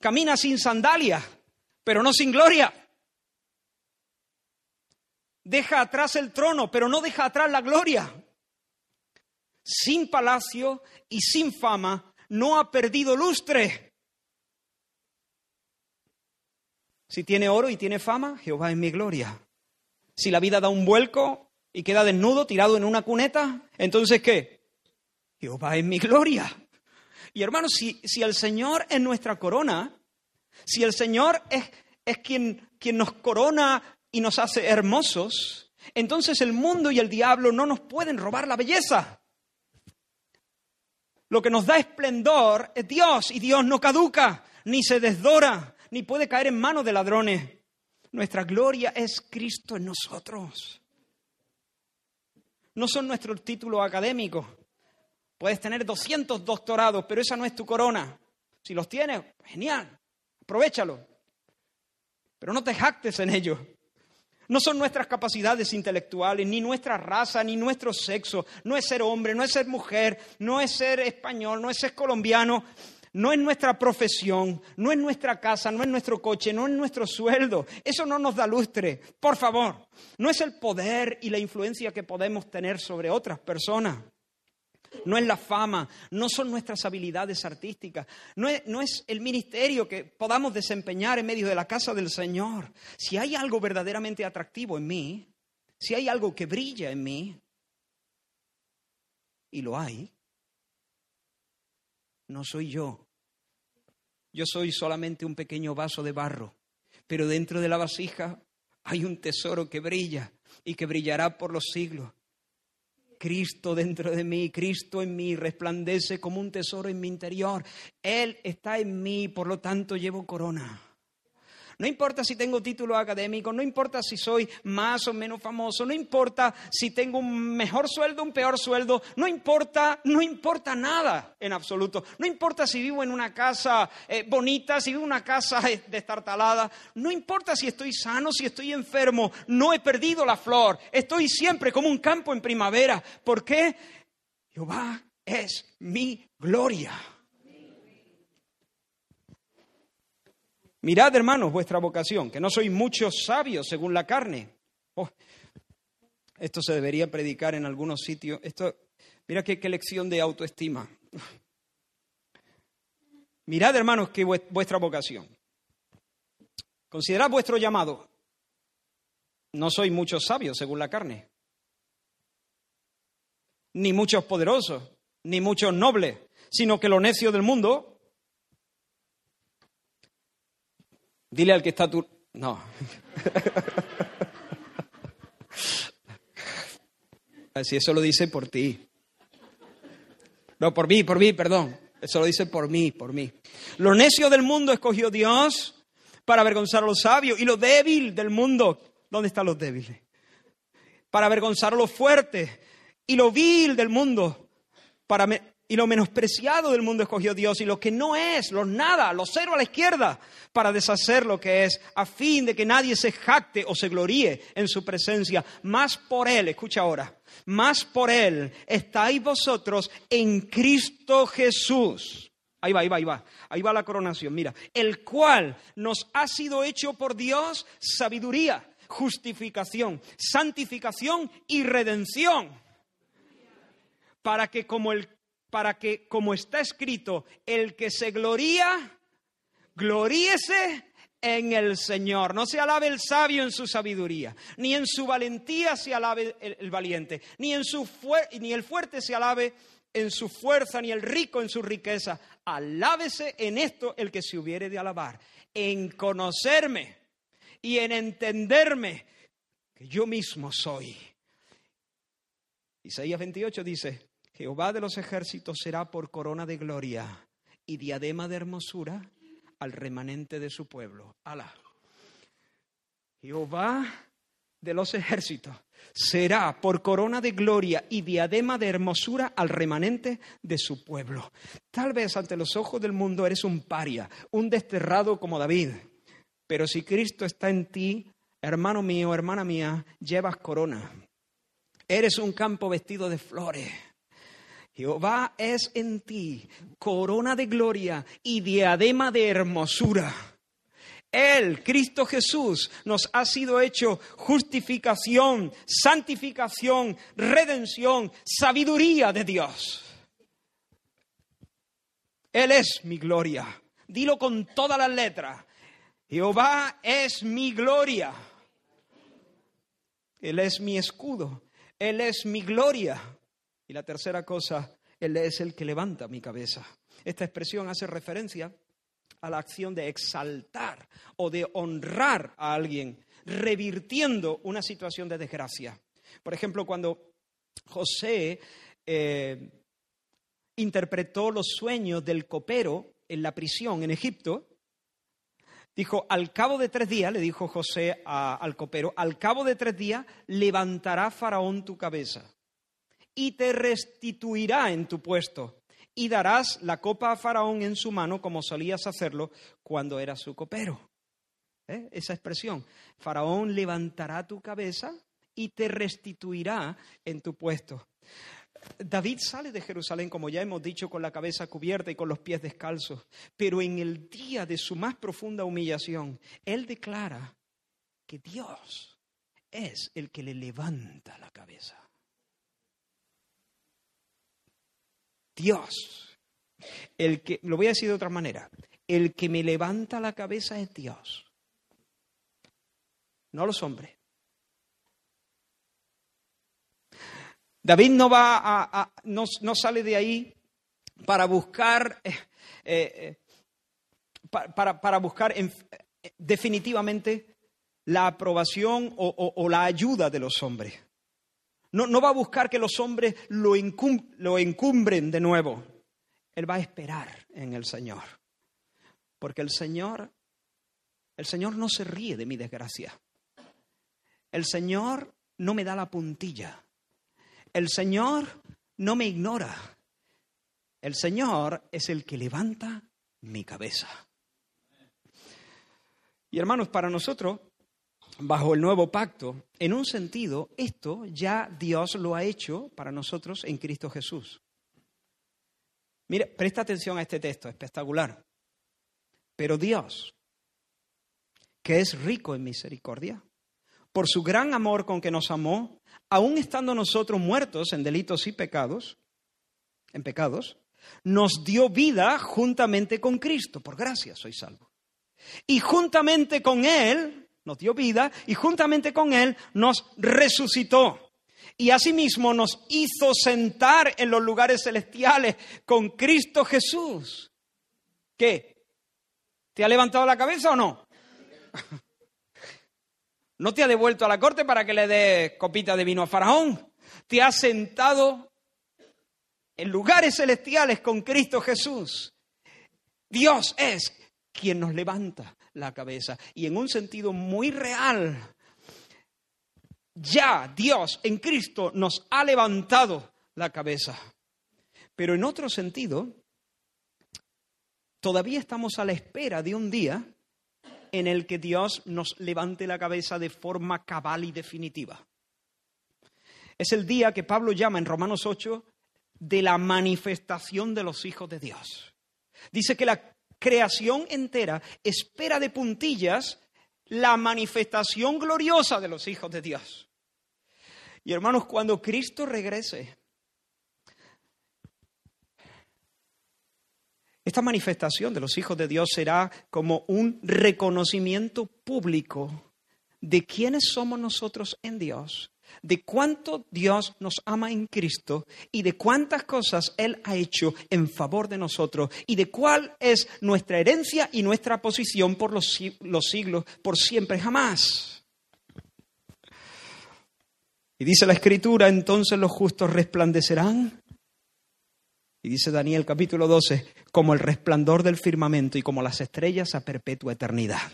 Camina sin sandalias, pero no sin gloria. Deja atrás el trono, pero no deja atrás la gloria. Sin palacio y sin fama, no ha perdido lustre. Si tiene oro y tiene fama, Jehová es mi gloria. Si la vida da un vuelco y queda desnudo, tirado en una cuneta, entonces ¿qué? Jehová es mi gloria. Y hermanos, si, si el Señor es nuestra corona, si el Señor es, es quien, quien nos corona y nos hace hermosos, entonces el mundo y el diablo no nos pueden robar la belleza. Lo que nos da esplendor es Dios y Dios no caduca, ni se desdora, ni puede caer en manos de ladrones. Nuestra gloria es Cristo en nosotros. No son nuestros títulos académicos. Puedes tener 200 doctorados, pero esa no es tu corona. Si los tienes, genial, aprovechalo. Pero no te jactes en ello. No son nuestras capacidades intelectuales, ni nuestra raza, ni nuestro sexo. No es ser hombre, no es ser mujer, no es ser español, no es ser colombiano. No es nuestra profesión, no es nuestra casa, no es nuestro coche, no es nuestro sueldo. Eso no nos da lustre, por favor. No es el poder y la influencia que podemos tener sobre otras personas no es la fama, no son nuestras habilidades artísticas, no es, el ministerio que podamos desempeñar en medio de la casa del Señor. Si hay algo verdaderamente atractivo en mí, si hay algo que brilla en mí, y lo hay, no soy yo. Yo soy solamente un pequeño vaso de barro, pero dentro de la vasija hay un tesoro que brilla y que brillará por los siglos. Cristo dentro de mí, Cristo en mí, resplandece como un tesoro en mi interior. Él está en mí, por lo tanto llevo corona. No importa si tengo título académico, no importa si soy más o menos famoso, no importa si tengo un mejor sueldo, un peor sueldo, no importa, no importa nada en absoluto. No importa si vivo en una casa eh, bonita, si vivo en una casa eh, destartalada, no importa si estoy sano, si estoy enfermo, no he perdido la flor, estoy siempre como un campo en primavera. ¿Por qué? Jehová es mi gloria. Mirad, hermanos, vuestra vocación, que no sois muchos sabios según la carne. Oh, esto se debería predicar en algunos sitios. Esto, mira qué, qué lección de autoestima. Mirad, hermanos, que vuestra vocación. Considerad vuestro llamado. No sois muchos sabios según la carne, ni muchos poderosos, ni muchos nobles, sino que lo necio del mundo Dile al que está tu... No. [LAUGHS] Si eso lo dice por ti. No, por mí, por mí, perdón. Eso lo dice por mí, por mí. Lo necio del mundo escogió Dios para avergonzar a los sabios. Y lo débil del mundo, ¿dónde están los débiles? Para avergonzar a los fuertes. Y lo vil del mundo, para y lo menospreciado del mundo escogió Dios y lo que no es, lo nada, lo cero a la izquierda, para deshacer lo que es, a fin de que nadie se jacte o se gloríe en su presencia. Más por Él, escucha ahora, más por Él estáis vosotros en Cristo Jesús. Ahí va, ahí va, ahí va. Ahí va la coronación. Mira, el cual nos ha sido hecho por Dios sabiduría, justificación, santificación y redención. Para que como el para que, como está escrito, el que se gloría, gloríese en el Señor. No se alabe el sabio en su sabiduría, ni en su valentía se alabe el, valiente, ni, en su ni el fuerte se alabe en su fuerza, ni el rico en su riqueza. Alábese en esto el que se hubiere de alabar, en conocerme y en entenderme que yo mismo soy. Isaías 28 dice, Jehová de los ejércitos será por corona de gloria y diadema de hermosura al remanente de su pueblo. Alá. Jehová de los ejércitos será por corona de gloria y diadema de hermosura al remanente de su pueblo. Tal vez ante los ojos del mundo eres un paria, un desterrado como David, pero si Cristo está en ti, hermano mío, hermana mía, llevas corona. Eres un campo vestido de flores. Jehová es en ti corona de gloria y diadema de hermosura. Él, Cristo Jesús, nos ha sido hecho justificación, santificación, redención, sabiduría de Dios. Él es mi gloria. Dilo con todas las letras. Jehová es mi gloria. Él es mi escudo. Él es mi gloria. Y la tercera cosa, Él es el que levanta mi cabeza. Esta expresión hace referencia a la acción de exaltar o de honrar a alguien, revirtiendo una situación de desgracia. Por ejemplo, cuando José eh, interpretó los sueños del copero en la prisión en Egipto, dijo, al cabo de tres días, le dijo José al copero, al cabo de tres días levantará Faraón tu cabeza y te restituirá en tu puesto y darás la copa a Faraón en su mano como solías hacerlo cuando eras su copero. ¿Eh? Esa expresión, Faraón levantará tu cabeza y te restituirá en tu puesto. David sale de Jerusalén, como ya hemos dicho, con la cabeza cubierta y con los pies descalzos, pero en el día de su más profunda humillación, él declara que Dios es el que le levanta la cabeza. Dios. El que, lo voy a decir de otra manera, el que me levanta la cabeza es Dios, no los hombres. David no va a, no, sale de ahí para buscar, eh, eh, para, para, buscar definitivamente la aprobación o, la ayuda de los hombres. No, no, va a buscar que los hombres lo, lo encumbren de nuevo. Él va a esperar en el Señor. Porque el Señor, el Señor no se ríe de mi desgracia. El Señor no me da la puntilla. El Señor no me ignora. El Señor es el que levanta mi cabeza. Y hermanos, para nosotros, bajo el nuevo pacto, en un sentido, esto ya Dios lo ha hecho para nosotros en Cristo Jesús. Mire, presta atención a este texto, espectacular. Pero Dios, que es rico en misericordia, por su gran amor con que nos amó, aun estando nosotros muertos en delitos y pecados, en pecados, nos dio vida juntamente con Cristo. Por gracia soy salvo. Y juntamente con Él, nos dio vida, y juntamente con Él nos resucitó. Y asimismo nos hizo sentar en los lugares celestiales con Cristo Jesús. ¿Qué? ¿Te ha levantado la cabeza o no? [LAUGHS] No te ha devuelto a la corte para que le dé copita de vino a Faraón. Te ha sentado en lugares celestiales con Cristo Jesús. Dios es quien nos levanta la cabeza. Y en un sentido muy real, ya Dios en Cristo nos ha levantado la cabeza. Pero en otro sentido, todavía estamos a la espera de un día en el que Dios nos levante la cabeza de forma cabal y definitiva. Es el día que Pablo llama en Romanos 8 de la manifestación de los hijos de Dios. Dice que la creación entera espera de puntillas la manifestación gloriosa de los hijos de Dios. Y hermanos, cuando Cristo regrese, Esta manifestación de los hijos de Dios será como un reconocimiento público de quiénes somos nosotros en Dios, de cuánto Dios nos ama en Cristo y de cuántas cosas Él ha hecho en favor de nosotros y de cuál es nuestra herencia y nuestra posición por los, siglos, por siempre, jamás. Y dice la Escritura, entonces los justos resplandecerán y dice Daniel capítulo 12, como el resplandor del firmamento y como las estrellas a perpetua eternidad.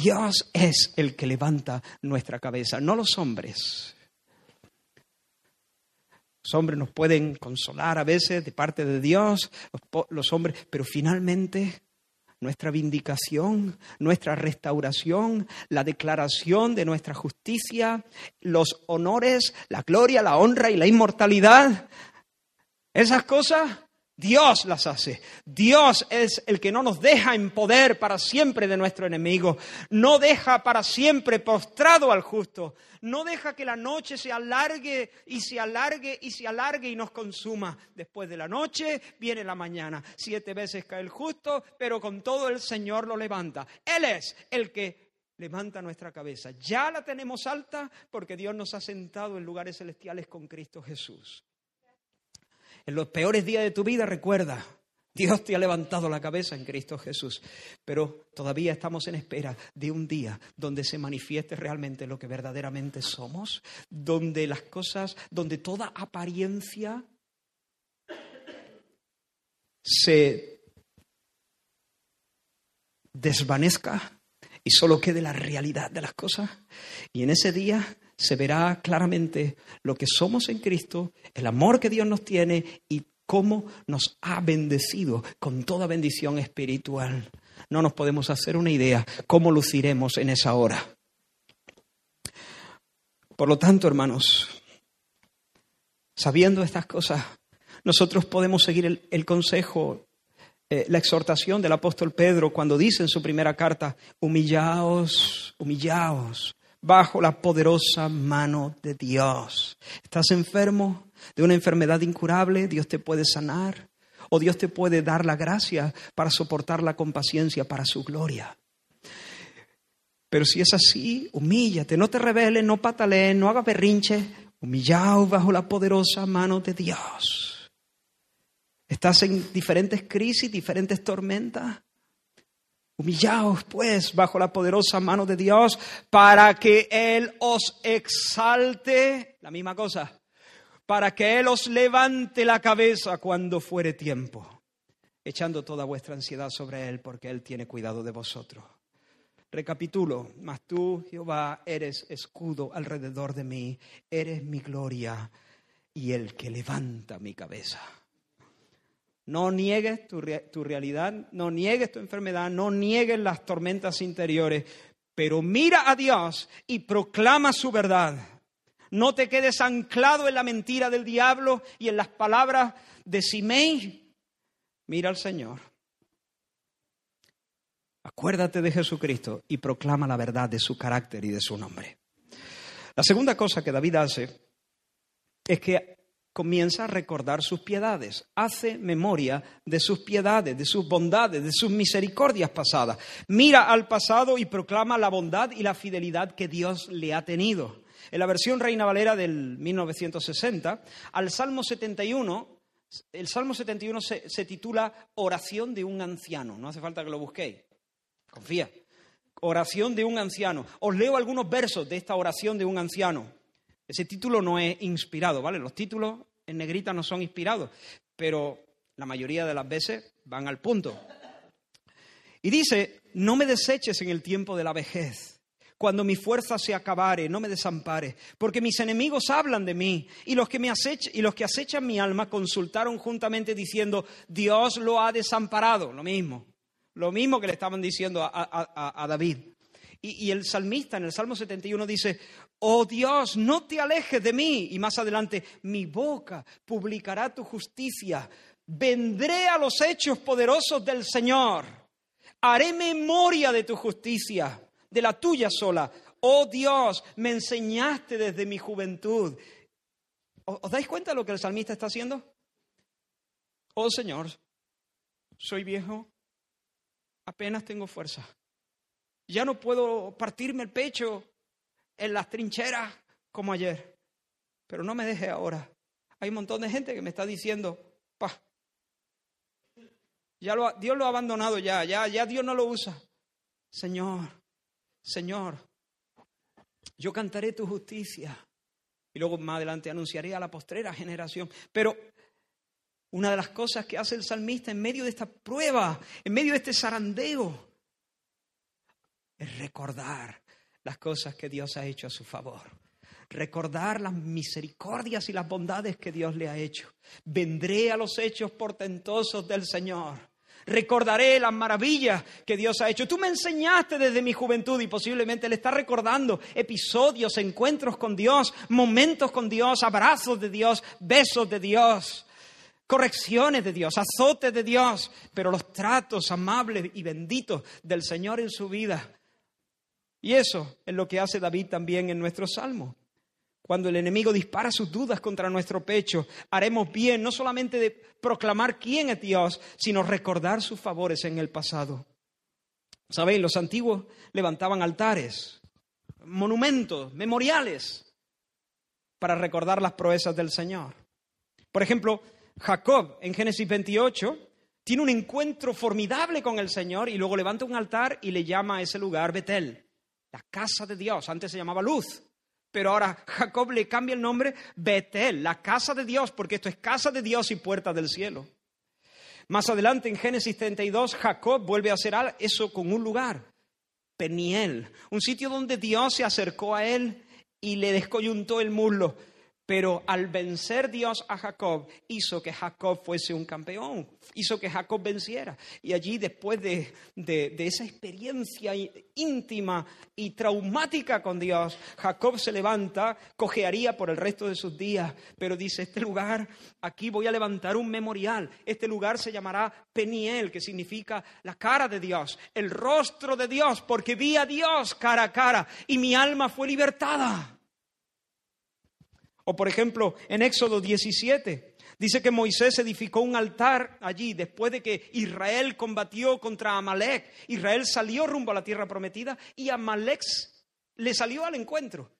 Dios es el que levanta nuestra cabeza, no los hombres. Los hombres nos pueden consolar a veces de parte de Dios, los, hombres, pero finalmente nuestra vindicación, nuestra restauración, la declaración de nuestra justicia, los honores, la gloria, la honra y la inmortalidad. Esas cosas Dios las hace. Dios es el que no nos deja en poder para siempre de nuestro enemigo. No deja para siempre postrado al justo. No deja que la noche se alargue y se alargue y se alargue y nos consuma. Después de la noche viene la mañana. Siete veces cae el justo, pero con todo el Señor lo levanta. Él es el que levanta nuestra cabeza. Ya la tenemos alta porque Dios nos ha sentado en lugares celestiales con Cristo Jesús. En los peores días de tu vida, recuerda, Dios te ha levantado la cabeza en Cristo Jesús, pero todavía estamos en espera de un día donde se manifieste realmente lo que verdaderamente somos, donde las cosas, donde toda apariencia se desvanezca y solo quede la realidad de las cosas. Y en ese día se verá claramente lo que somos en Cristo, el amor que Dios nos tiene y cómo nos ha bendecido con toda bendición espiritual. No nos podemos hacer una idea cómo luciremos en esa hora. Por lo tanto, hermanos, sabiendo estas cosas, nosotros podemos seguir el, consejo, eh, la exhortación del apóstol Pedro cuando dice en su primera carta, humillaos, humillaos bajo la poderosa mano de Dios. ¿Estás enfermo de una enfermedad incurable? Dios te puede sanar o Dios te puede dar la gracia para soportarla con paciencia para su gloria. Pero si es así, humíllate, no te rebeles, no patalees, no hagas berrinche, humillaos bajo la poderosa mano de Dios. Estás en diferentes crisis, diferentes tormentas. Humillaos, pues, bajo la poderosa mano de Dios, para que Él os exalte, la misma cosa, para que Él os levante la cabeza cuando fuere tiempo, echando toda vuestra ansiedad sobre Él, porque Él tiene cuidado de vosotros. Recapitulo, mas tú, Jehová, eres escudo alrededor de mí, eres mi gloria y el que levanta mi cabeza. No niegues tu, realidad, no niegues tu enfermedad, no niegues las tormentas interiores, pero mira a Dios y proclama su verdad. No te quedes anclado en la mentira del diablo y en las palabras de Simei. Mira al Señor. Acuérdate de Jesucristo y proclama la verdad de su carácter y de su nombre. La segunda cosa que David hace es que comienza a recordar sus piedades, hace memoria de sus piedades, de sus bondades, de sus misericordias pasadas. Mira al pasado y proclama la bondad y la fidelidad que Dios le ha tenido. En la versión Reina Valera del 1960, al Salmo 71, el Salmo 71 se, se titula Oración de un anciano. No hace falta que lo busquéis. Confía. Oración de un anciano. Os leo algunos versos de esta oración de un anciano. Ese título no es inspirado, ¿vale? Los títulos en negrita no son inspirados, pero la mayoría de las veces van al punto. Y dice, no me deseches en el tiempo de la vejez, cuando mi fuerza se acabare, no me desampare, porque mis enemigos hablan de mí y los que, me acechan, y los que acechan mi alma consultaron juntamente diciendo, Dios lo ha desamparado, lo mismo, lo mismo que le estaban diciendo a, David. Y, y, el salmista en el Salmo 71 dice, Oh Dios, no te alejes de mí. Y más adelante, mi boca publicará tu justicia. Vendré a los hechos poderosos del Señor. Haré memoria de tu justicia, de la tuya sola. Oh Dios, me enseñaste desde mi juventud. ¿Os dais cuenta de lo que el salmista está haciendo? Oh Señor, soy viejo, apenas tengo fuerza. Ya no puedo partirme el pecho en las trincheras como ayer. Pero no me deje ahora. Hay un montón de gente que me está diciendo, pa, ya lo, Dios lo ha abandonado ya, ya, ya Dios no lo usa. Señor, Señor, yo cantaré tu justicia. Y luego más adelante anunciaré a la postrera generación. Pero una de las cosas que hace el salmista en medio de esta prueba, en medio de este zarandeo, es recordar las cosas que Dios ha hecho a su favor. Recordar las misericordias y las bondades que Dios le ha hecho. Vendré a los hechos portentosos del Señor. recordaré las maravillas que Dios ha hecho. Tú me enseñaste desde mi juventud y posiblemente le está recordando episodios, encuentros con Dios, momentos con Dios, abrazos de Dios, besos de Dios correcciones de Dios, azotes de Dios, pero los tratos amables y benditos del Señor en su vida. Y eso es lo que hace David también en nuestro salmo. Cuando el enemigo dispara sus dudas contra nuestro pecho, haremos bien no solamente de proclamar quién es Dios, sino recordar sus favores en el pasado. Sabéis, los antiguos levantaban altares, monumentos, memoriales, para recordar las proezas del Señor. Por ejemplo, Jacob en Génesis 28 tiene un encuentro formidable con el Señor y luego levanta un altar y le llama a ese lugar Betel, la casa de Dios. Antes se llamaba Luz, pero ahora Jacob le cambia el nombre Betel, la casa de Dios, porque esto es casa de Dios y puerta del cielo. Más adelante en Génesis 32, Jacob vuelve a hacer eso con un lugar, Peniel, un sitio donde Dios se acercó a él y le descoyuntó el muslo. Pero al vencer Dios a Jacob, hizo que Jacob fuese un campeón, hizo que Jacob venciera. Y allí, después de, esa experiencia íntima y traumática con Dios, Jacob se levanta, cojearía por el resto de sus días, pero dice, este lugar, aquí voy a levantar un memorial. Este lugar se llamará Peniel, que significa la cara de Dios, el rostro de Dios, porque vi a Dios cara a cara y mi alma fue libertada. O por ejemplo, en Éxodo 17, dice que Moisés edificó un altar allí después de que Israel combatió contra Amalek. Israel salió rumbo a la tierra prometida y Amalek le salió al encuentro.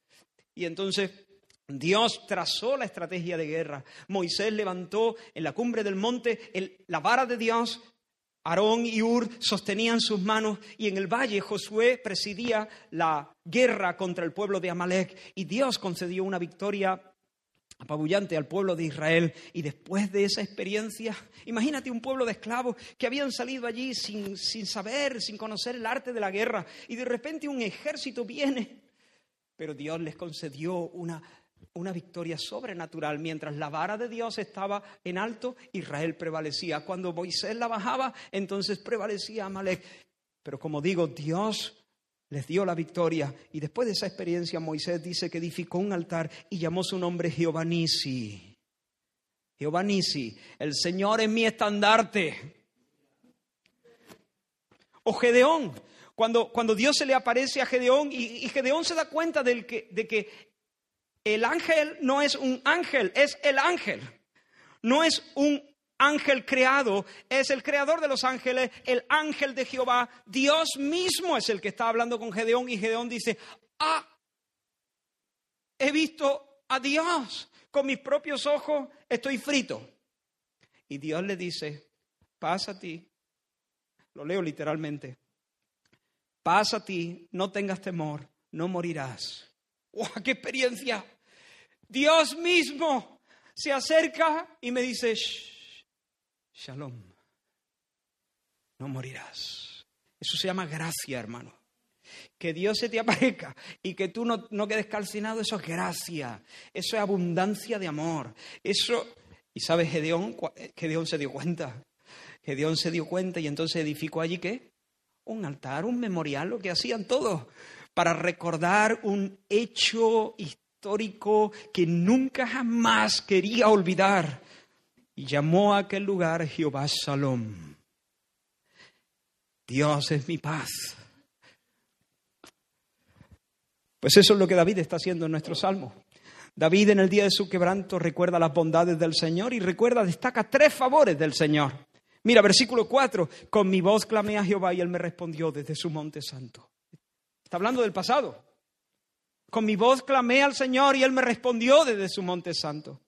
Y entonces Dios trazó la estrategia de guerra. Moisés levantó en la cumbre del monte la vara de Dios. Aarón y Ur sostenían sus manos y en el valle Josué presidía la guerra contra el pueblo de Amalek y Dios concedió una victoria apabullante al pueblo de Israel. Y después de esa experiencia, imagínate un pueblo de esclavos que habían salido allí sin, sin saber, sin conocer el arte de la guerra, y de repente un ejército viene. Pero Dios les concedió una, una victoria sobrenatural. Mientras la vara de Dios estaba en alto, Israel prevalecía. Cuando Moisés la bajaba, entonces prevalecía Amalek. Pero como digo, Dios les dio la victoria. Y después de esa experiencia, Moisés dice que edificó un altar y llamó su nombre Jehová Nisi. Jehová Nisi, el Señor es mi estandarte. O Gedeón, cuando, cuando Dios se le aparece a Gedeón y, y Gedeón se da cuenta del que, de que el ángel no es un ángel, es el ángel. No es un ángel creado, es el creador de los ángeles, el ángel de Jehová, Dios mismo es el que está hablando con Gedeón y Gedeón dice, ah, he visto a Dios con mis propios ojos, estoy frito. Y Dios le dice, pasa a ti, lo leo literalmente, pasa a ti, no tengas temor, no morirás. ¡Wow, qué experiencia! Dios mismo se acerca y me dice, Shalom. No morirás. Eso se llama gracia, hermano. Que Dios se te aparezca y que tú no, no quedes calcinado, eso es gracia. Eso es abundancia de amor. Eso. Y sabes, Gedeón, Gedeón se dio cuenta. Gedeón se dio cuenta y entonces edificó allí qué? Un altar, un memorial, lo que hacían todos, para recordar un hecho histórico que nunca jamás quería olvidar y llamó a aquel lugar Jehová Salom. Dios es mi paz. Pues eso es lo que David está haciendo en nuestro salmo. David en el día de su quebranto recuerda las bondades del Señor y recuerda, destaca tres favores del Señor. Mira, versículo 4, con mi voz clamé a Jehová y él me respondió desde su monte santo. Está hablando del pasado. Con mi voz clamé al Señor y él me respondió desde su monte santo.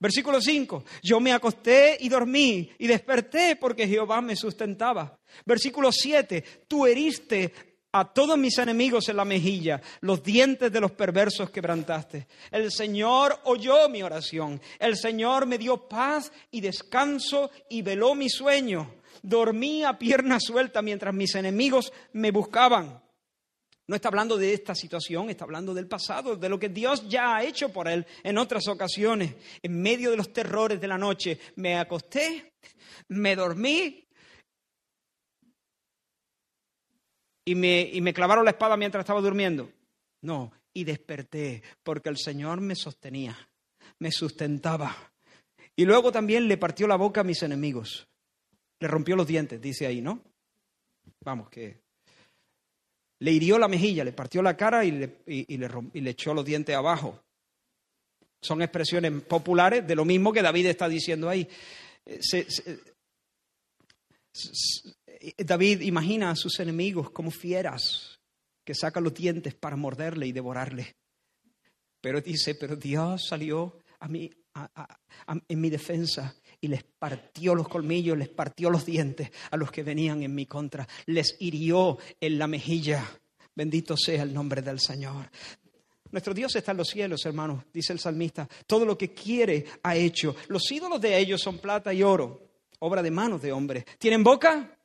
Versículo 5, yo me acosté y dormí y desperté porque Jehová me sustentaba. Versículo 7, tú heriste a todos mis enemigos en la mejilla, los dientes de los perversos quebrantaste. El Señor oyó mi oración, el Señor me dio paz y descanso y veló mi sueño. Dormí a pierna suelta mientras mis enemigos me buscaban. No está hablando de esta situación, está hablando del pasado, de lo que Dios ya ha hecho por él en otras ocasiones. En medio de los terrores de la noche me acosté, me dormí y me, y me clavaron la espada mientras estaba durmiendo. No, y desperté porque el Señor me sostenía, me sustentaba. Y luego también le partió la boca a mis enemigos. Le rompió los dientes, dice ahí, ¿no? Vamos, que le hirió la mejilla, le partió la cara y le, y, le, y le echó los dientes abajo. Son expresiones populares de lo mismo que David está diciendo ahí. Eh, David imagina a sus enemigos como fieras que sacan los dientes para morderle y devorarle. Pero dice, pero Dios salió a mí, en mi defensa y les partió los colmillos, les partió los dientes a los que venían en mi contra, les hirió en la mejilla. Bendito sea el nombre del Señor. Nuestro Dios está en los cielos, hermanos, dice el salmista. Todo lo que quiere ha hecho. Los ídolos de ellos son plata y oro, obra de manos de hombres. ¿Tienen boca?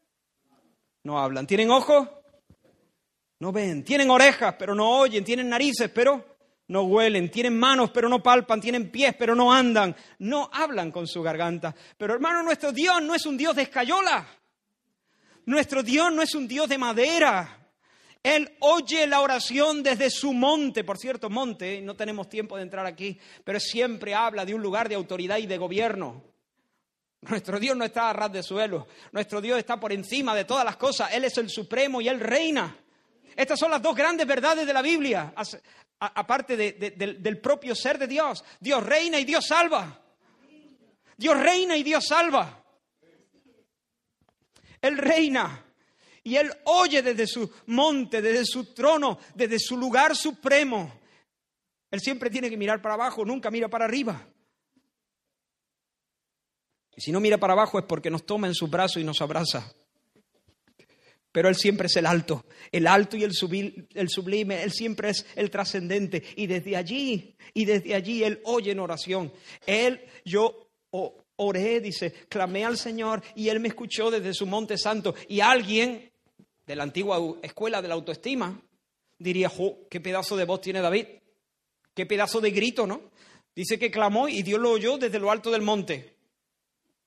No hablan. ¿Tienen ojos? No ven. Tienen orejas, pero no oyen. Tienen narices, pero no huelen. Tienen manos, pero no palpan. Tienen pies, pero no andan. No hablan con su garganta. Pero hermano, nuestro Dios no es un Dios de escayola. Nuestro Dios no es un Dios de madera. Él oye la oración desde su monte, por cierto, monte, no tenemos tiempo de entrar aquí, pero siempre habla de un lugar de autoridad y de gobierno. Nuestro Dios no está a ras de suelo, nuestro Dios está por encima de todas las cosas, Él es el supremo y Él reina. Estas son las dos grandes verdades de la Biblia, aparte del propio ser de Dios. Dios reina y Dios salva. Dios reina y Dios salva. Él reina. Y Él oye desde su monte, desde su trono, desde su lugar supremo. Él siempre tiene que mirar para abajo, nunca mira para arriba. Y si no mira para abajo es porque nos toma en sus brazos y nos abraza. Pero Él siempre es el alto, el alto y el, sublime, Él siempre es el trascendente. Y desde allí, y desde allí Él oye en oración. Él, yo oré, dice, clamé al Señor y Él me escuchó desde su monte santo. Y alguien de la antigua escuela de la autoestima, diría, qué pedazo de voz tiene David, qué pedazo de grito, ¿no? Dice que clamó y Dios lo oyó desde lo alto del monte.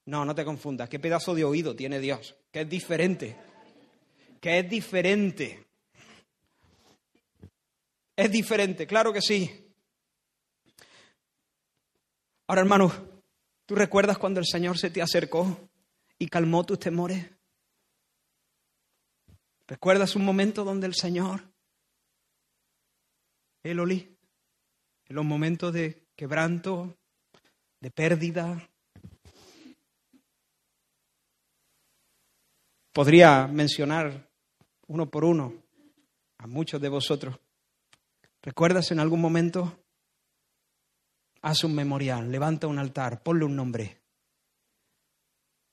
No, no te confundas, qué pedazo de oído tiene Dios, que es diferente, que es diferente. Es diferente, claro que sí. Ahora, hermano, ¿tú recuerdas cuando el Señor se te acercó y calmó tus temores? ¿Recuerdas un momento donde el Señor, Eloli, en los momentos de quebranto, de pérdida, podría mencionar uno por uno a muchos de vosotros. ¿Recuerdas en algún momento? Haz un memorial, levanta un altar, ponle un nombre.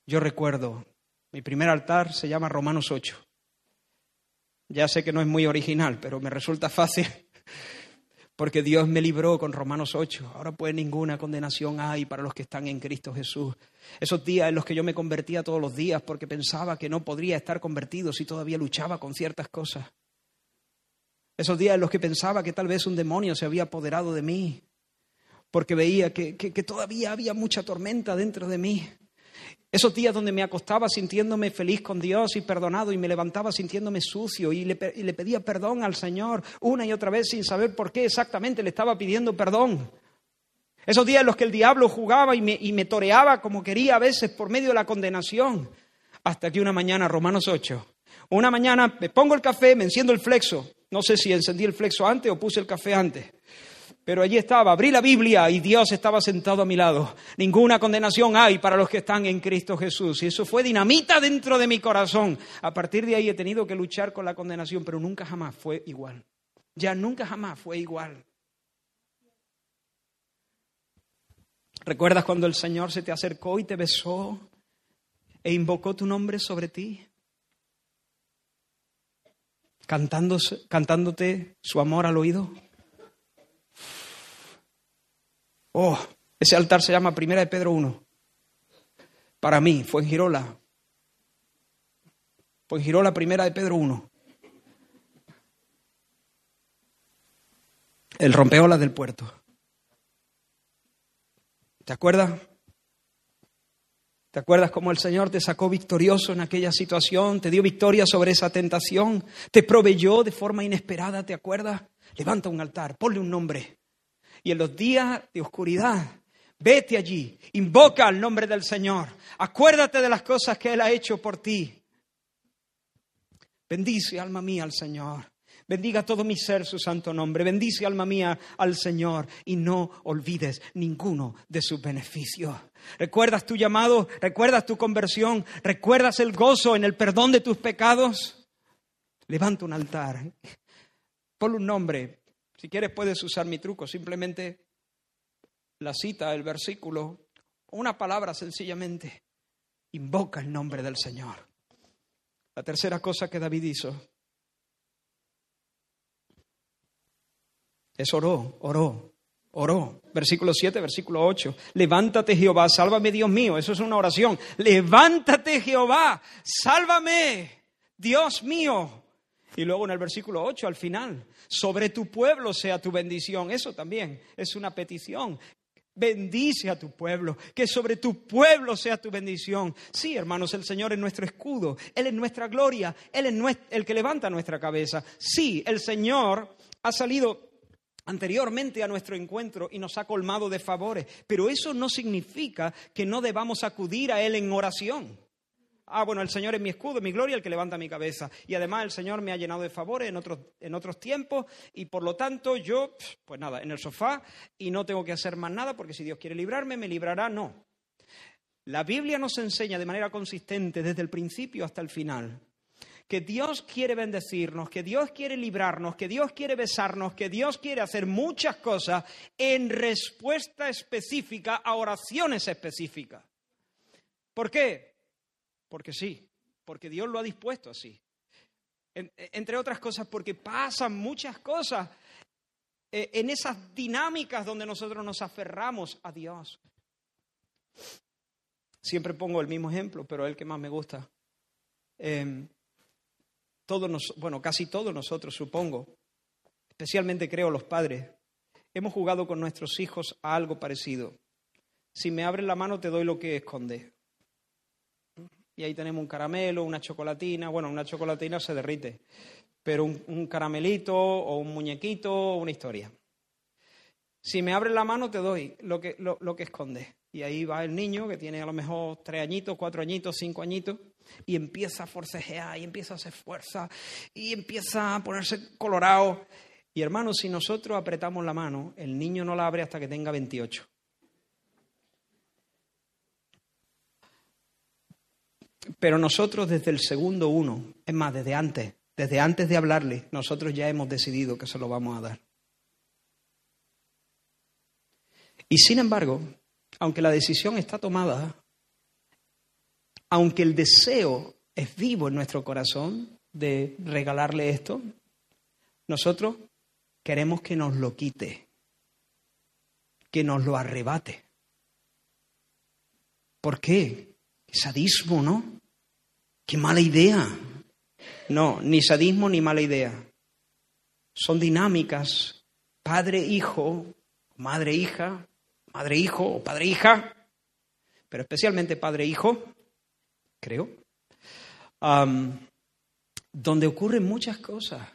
Yo recuerdo, mi primer altar se llama Romanos 8. Ya sé que no es muy original, pero me resulta fácil porque Dios me libró con Romanos 8. Ahora pues ninguna condenación hay para los que están en Cristo Jesús. Esos días en los que yo me convertía todos los días porque pensaba que no podría estar convertido si todavía luchaba con ciertas cosas. Esos días en los que pensaba que tal vez un demonio se había apoderado de mí porque veía que, que todavía había mucha tormenta dentro de mí. Esos días donde me acostaba sintiéndome feliz con Dios y perdonado y me levantaba sintiéndome sucio y le, pedía perdón al Señor una y otra vez sin saber por qué exactamente le estaba pidiendo perdón. Esos días en los que el diablo jugaba y me, y me toreaba como quería a veces por medio de la condenación. Hasta que una mañana, Romanos 8, una mañana me pongo el café, me enciendo el flexo. No sé si encendí el flexo antes o puse el café antes. Pero allí estaba, abrí la Biblia y Dios estaba sentado a mi lado. Ninguna condenación hay para los que están en Cristo Jesús. Y eso fue dinamita dentro de mi corazón. A partir de ahí he tenido que luchar con la condenación, pero nunca jamás fue igual. Ya nunca jamás fue igual. ¿Recuerdas cuando el Señor se te acercó y te besó e invocó tu nombre sobre ti? cantándote su amor al oído. Oh, ese altar se llama Primera de Pedro 1. Para mí, fue en Girola. Fue en Girola, Primera de Pedro 1. El rompeolas del puerto. ¿Te acuerdas? ¿Te acuerdas cómo el Señor te sacó victorioso en aquella situación? Te dio victoria sobre esa tentación. Te proveyó de forma inesperada, ¿te acuerdas? Levanta un altar, ponle un nombre. Y en los días de oscuridad, vete allí, invoca el nombre del Señor. Acuérdate de las cosas que Él ha hecho por ti. Bendice, alma mía, al Señor. Bendiga todo mi ser su santo nombre. Bendice, alma mía, al Señor y no olvides ninguno de sus beneficios. ¿Recuerdas tu llamado? ¿Recuerdas tu conversión? ¿Recuerdas el gozo en el perdón de tus pecados? Levanta un altar. Ponle un nombre. Si quieres puedes usar mi truco. Simplemente la cita, el versículo, una palabra sencillamente. Invoca el nombre del Señor. La tercera cosa que David hizo es oró, oró, Oró. Versículo 7, versículo 8. Levántate Jehová, sálvame Dios mío. Eso es una oración. Levántate Jehová, sálvame Dios mío. Y luego en el versículo 8 al final, sobre tu pueblo sea tu bendición. Eso también es una petición. Bendice a tu pueblo, que sobre tu pueblo sea tu bendición. Sí, hermanos, el Señor es nuestro escudo, Él es nuestra gloria, Él es el que levanta nuestra cabeza. Sí, el Señor ha salido anteriormente a nuestro encuentro y nos ha colmado de favores, pero eso no significa que no debamos acudir a Él en oración. Ah, bueno, el Señor es mi escudo, mi gloria, el que levanta mi cabeza. Y además el Señor me ha llenado de favores en otros, en otros tiempos y por lo tanto yo, pues nada, en el sofá y no tengo que hacer más nada porque si Dios quiere librarme, me librará. No. La Biblia nos enseña de manera consistente desde el principio hasta el final que Dios quiere bendecirnos, que Dios quiere librarnos, que Dios quiere besarnos, que Dios quiere hacer muchas cosas en respuesta específica a oraciones específicas. ¿Por qué? Porque sí, porque Dios lo ha dispuesto así. entre otras cosas, porque pasan muchas cosas eh, en esas dinámicas donde nosotros nos aferramos a Dios. Siempre pongo el mismo ejemplo, pero es el que más me gusta. Em, todos bueno, casi todos nosotros, supongo, especialmente creo los padres, hemos jugado con nuestros hijos a algo parecido. Si me abres la mano te doy lo que esconde. Y ahí tenemos un caramelo, una chocolatina, bueno, una chocolatina se derrite, pero un, caramelito o un muñequito o una historia. Si me abres la mano te doy lo que, lo que esconde. Y ahí va el niño que tiene a lo mejor tres añitos, cuatro añitos, cinco añitos, y empieza a forcejear, y empieza a hacer fuerza, y empieza a ponerse colorado. Y hermanos, si nosotros apretamos la mano, el niño no la abre hasta que tenga 28. Pero nosotros desde el segundo uno, es más, desde antes, desde antes de hablarle, nosotros ya hemos decidido que se lo vamos a dar. Y sin embargo, aunque la decisión está tomada, aunque el deseo es vivo en nuestro corazón de regalarle esto, nosotros queremos que nos lo quite, que nos lo arrebate. ¿Por qué? Sadismo, ¿no? Qué mala idea. No, ni sadismo ni mala idea. Son dinámicas, padre-hijo, madre-hija, madre-hijo o padre-hija, pero especialmente padre-hijo, creo, donde ocurren muchas cosas,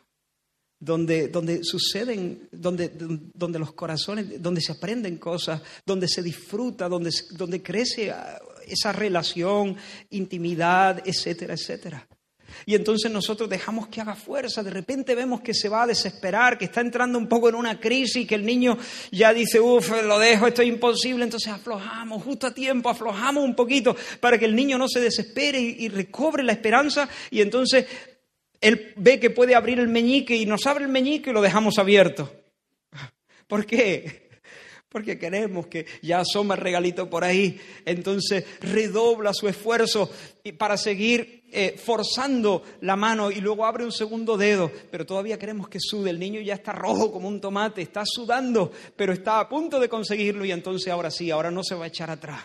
donde, donde suceden, donde, donde los corazones, donde se aprenden cosas, donde se disfruta, donde, donde crece ah, esa relación, intimidad, etcétera, etcétera. Y entonces nosotros dejamos que haga fuerza, de repente vemos que se va a desesperar, que está entrando un poco en una crisis, que el niño ya dice, uff, lo dejo, esto es imposible, entonces aflojamos, justo a tiempo, aflojamos un poquito para que el niño no se desespere y, recobre la esperanza y entonces él ve que puede abrir el meñique y nos abre el meñique y lo dejamos abierto. ¿Por qué? Porque queremos que ya asoma el regalito por ahí. Entonces redobla su esfuerzo para seguir eh, forzando la mano y luego abre un segundo dedo, pero todavía queremos que sude. El niño ya está rojo como un tomate, está sudando, pero está a punto de conseguirlo y entonces ahora sí, ahora no se va a echar atrás.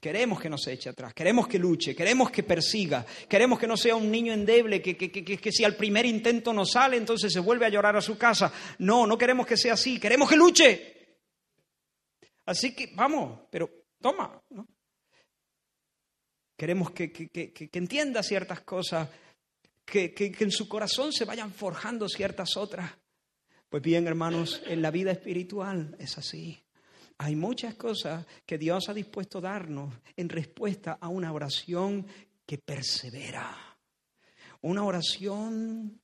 Queremos que no se eche atrás, queremos que luche, queremos que persiga, queremos que no sea un niño endeble, que, que, que, que, si al primer intento no sale, entonces se vuelve a llorar a su casa. No, no queremos que sea así, queremos que luche. Así que vamos, pero toma. ¿no? Queremos que, que, que, que entienda ciertas cosas, que, en su corazón se vayan forjando ciertas otras. Pues bien, hermanos, en la vida espiritual es así. Hay muchas cosas que Dios ha dispuesto a darnos en respuesta a una oración que persevera. Una oración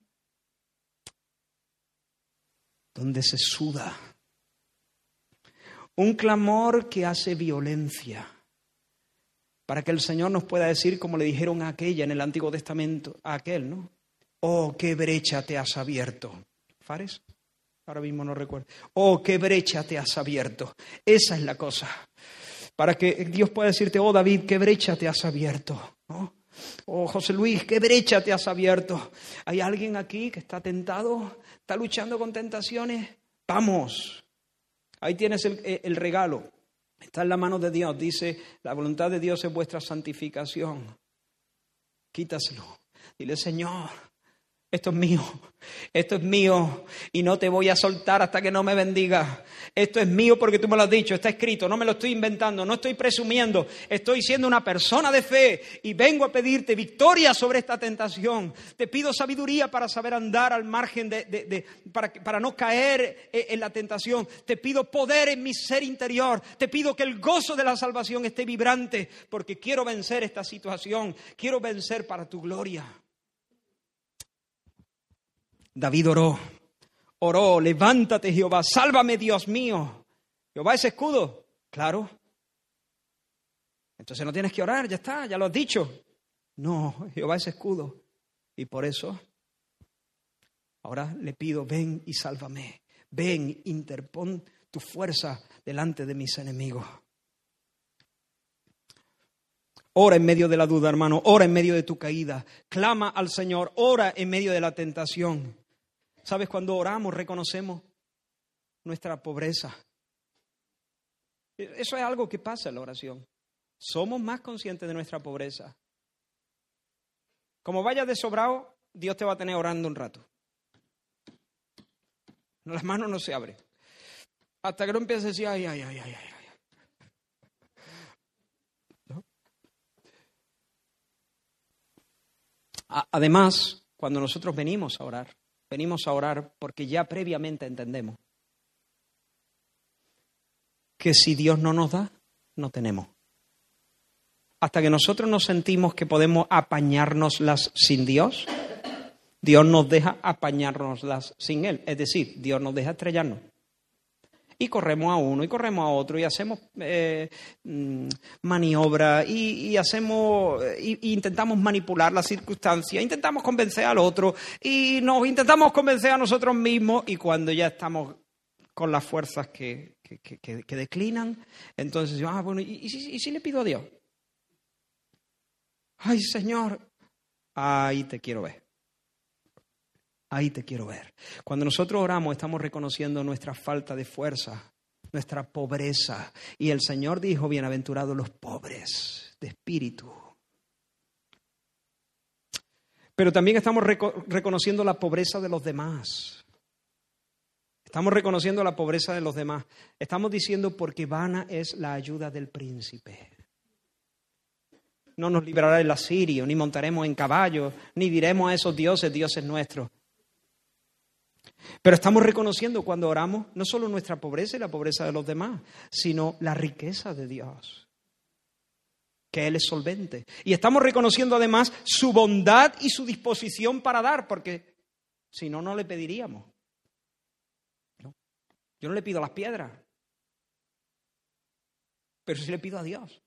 donde se suda. Un clamor que hace violencia. Para que el Señor nos pueda decir, como le dijeron a aquella en el Antiguo Testamento, a aquel, ¿no? Oh, qué brecha te has abierto. ¿Fares? Ahora mismo no recuerdo. Oh, qué brecha te has abierto. Esa es la cosa. Para que Dios pueda decirte, oh David, qué brecha te has abierto. Oh José Luis, qué brecha te has abierto. ¿Hay alguien aquí que está tentado? ¿Está luchando con tentaciones? Vamos. Ahí tienes el, eh, el regalo. Está en la mano de Dios. Dice, la voluntad de Dios es vuestra santificación. Quítaselo. Dile, Señor, esto es mío, esto es mío y no te voy a soltar hasta que no me bendiga. Esto es mío porque tú me lo has dicho, está escrito, no me lo estoy inventando, no estoy presumiendo, estoy siendo una persona de fe y vengo a pedirte victoria sobre esta tentación. Te pido sabiduría para saber andar al margen de, para, para no caer en la tentación. Te pido poder en mi ser interior. Te pido que el gozo de la salvación esté vibrante porque quiero vencer esta situación, quiero vencer para tu gloria. David oró, oró, levántate Jehová, sálvame Dios mío. Jehová es escudo, claro. Entonces no tienes que orar, ya está, ya lo has dicho. No, Jehová es escudo. Y por eso, ahora le pido, ven y sálvame. Ven, interpon tu fuerza delante de mis enemigos. Ora en medio de la duda, hermano. Ora en medio de tu caída. Clama al Señor. Ora en medio de la tentación. ¿Sabes? Cuando oramos reconocemos nuestra pobreza. Eso es algo que pasa en la oración. Somos más conscientes de nuestra pobreza. Como vayas de sobrado, Dios te va a tener orando un rato. Las manos no se abren. Hasta que no empieces a decir, ay, ay, ay, ay, ay. Además, cuando nosotros venimos a orar, venimos a orar porque ya previamente entendemos que si Dios no nos da, no tenemos. Hasta que nosotros nos sentimos que podemos apañárnoslas sin Dios, Dios nos deja apañárnoslas sin Él. Es decir, Dios nos deja estrellarnos y corremos a uno y corremos a otro y hacemos eh, mm, maniobra y, hacemos y, intentamos manipular las circunstancias, intentamos convencer al otro y nos intentamos convencer a nosotros mismos y cuando ya estamos con las fuerzas que, que, declinan, entonces ah, bueno, ¿y, y, si, ¿y si le pido a Dios? Ay, Señor, ahí te quiero ver. Ahí te quiero ver. Cuando nosotros oramos estamos reconociendo nuestra falta de fuerza, nuestra pobreza. Y el Señor dijo, bienaventurados los pobres de espíritu. Pero también estamos reconociendo la pobreza de los demás. Estamos reconociendo la pobreza de los demás. Estamos diciendo porque vana es la ayuda del príncipe. No nos librará el asirio, ni montaremos en caballo, ni diremos a esos dioses, dioses nuestros. Pero estamos reconociendo cuando oramos no solo nuestra pobreza y la pobreza de los demás, sino la riqueza de Dios, que Él es solvente. Y estamos reconociendo además su bondad y su disposición para dar, porque si no, no le pediríamos. Yo no le pido las piedras, pero sí le pido a Dios.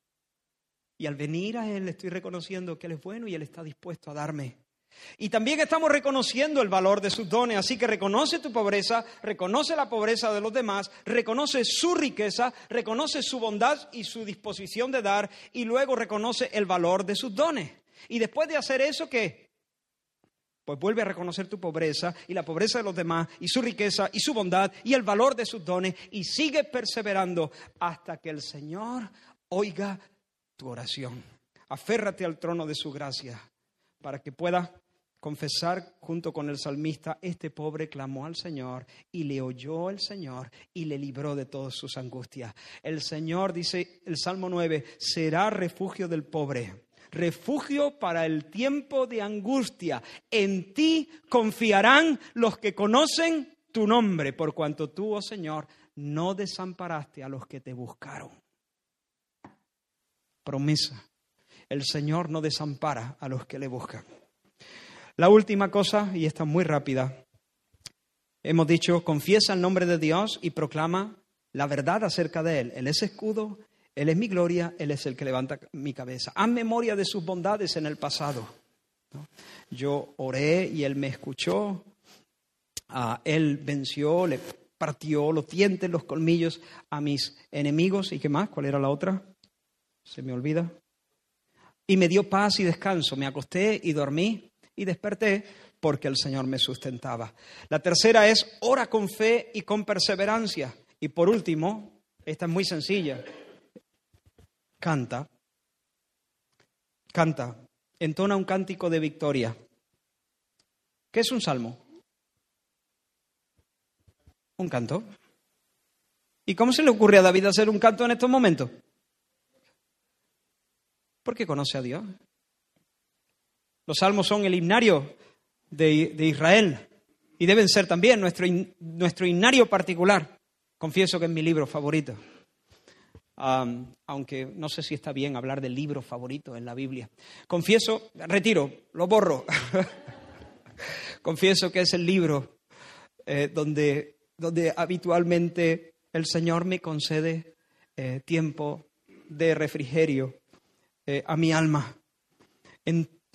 Y al venir a Él estoy reconociendo que Él es bueno y Él está dispuesto a darme y también estamos reconociendo el valor de sus dones, así que reconoce tu pobreza, reconoce la pobreza de los demás, reconoce su riqueza, reconoce su bondad y su disposición de dar y luego reconoce el valor de sus dones. Y después de hacer eso, ¿qué? Pues vuelve a reconocer tu pobreza y la pobreza de los demás y su riqueza y su bondad y el valor de sus dones y sigue perseverando hasta que el Señor oiga tu oración. Aférrate al trono de su gracia para que pueda confesar junto con el salmista, este pobre clamó al Señor y le oyó el Señor y le libró de todas sus angustias. El Señor, dice el Salmo 9, será refugio del pobre, refugio para el tiempo de angustia. En ti confiarán los que conocen tu nombre, por cuanto tú, oh Señor, no desamparaste a los que te buscaron. Promesa. El Señor no desampara a los que le buscan. La última cosa, y esta es muy rápida, hemos dicho, confiesa el nombre de Dios y proclama la verdad acerca de Él. Él es escudo, Él es mi gloria, Él es el que levanta mi cabeza. Haz memoria de sus bondades en el pasado. Yo oré y Él me escuchó, ah, Él venció, le partió los dientes, los colmillos a mis enemigos. ¿Y qué más? ¿Cuál era la otra? Se me olvida. Y me dio paz y descanso. Me acosté y dormí y desperté porque el Señor me sustentaba. La tercera es ora con fe y con perseverancia. Y por último, esta es muy sencilla, canta, canta, entona un cántico de victoria. ¿Qué es un salmo? Un canto. ¿Y cómo se le ocurre a David hacer un canto en estos momentos? Porque conoce a Dios. Los salmos son el himnario de, Israel y deben ser también nuestro, nuestro himnario particular. Confieso que es mi libro favorito. aunque no sé si está bien hablar del libro favorito en la Biblia. Confieso, retiro, lo borro. [LAUGHS] Confieso que es el libro eh, donde, donde habitualmente el Señor me concede eh, tiempo de refrigerio eh, a mi alma.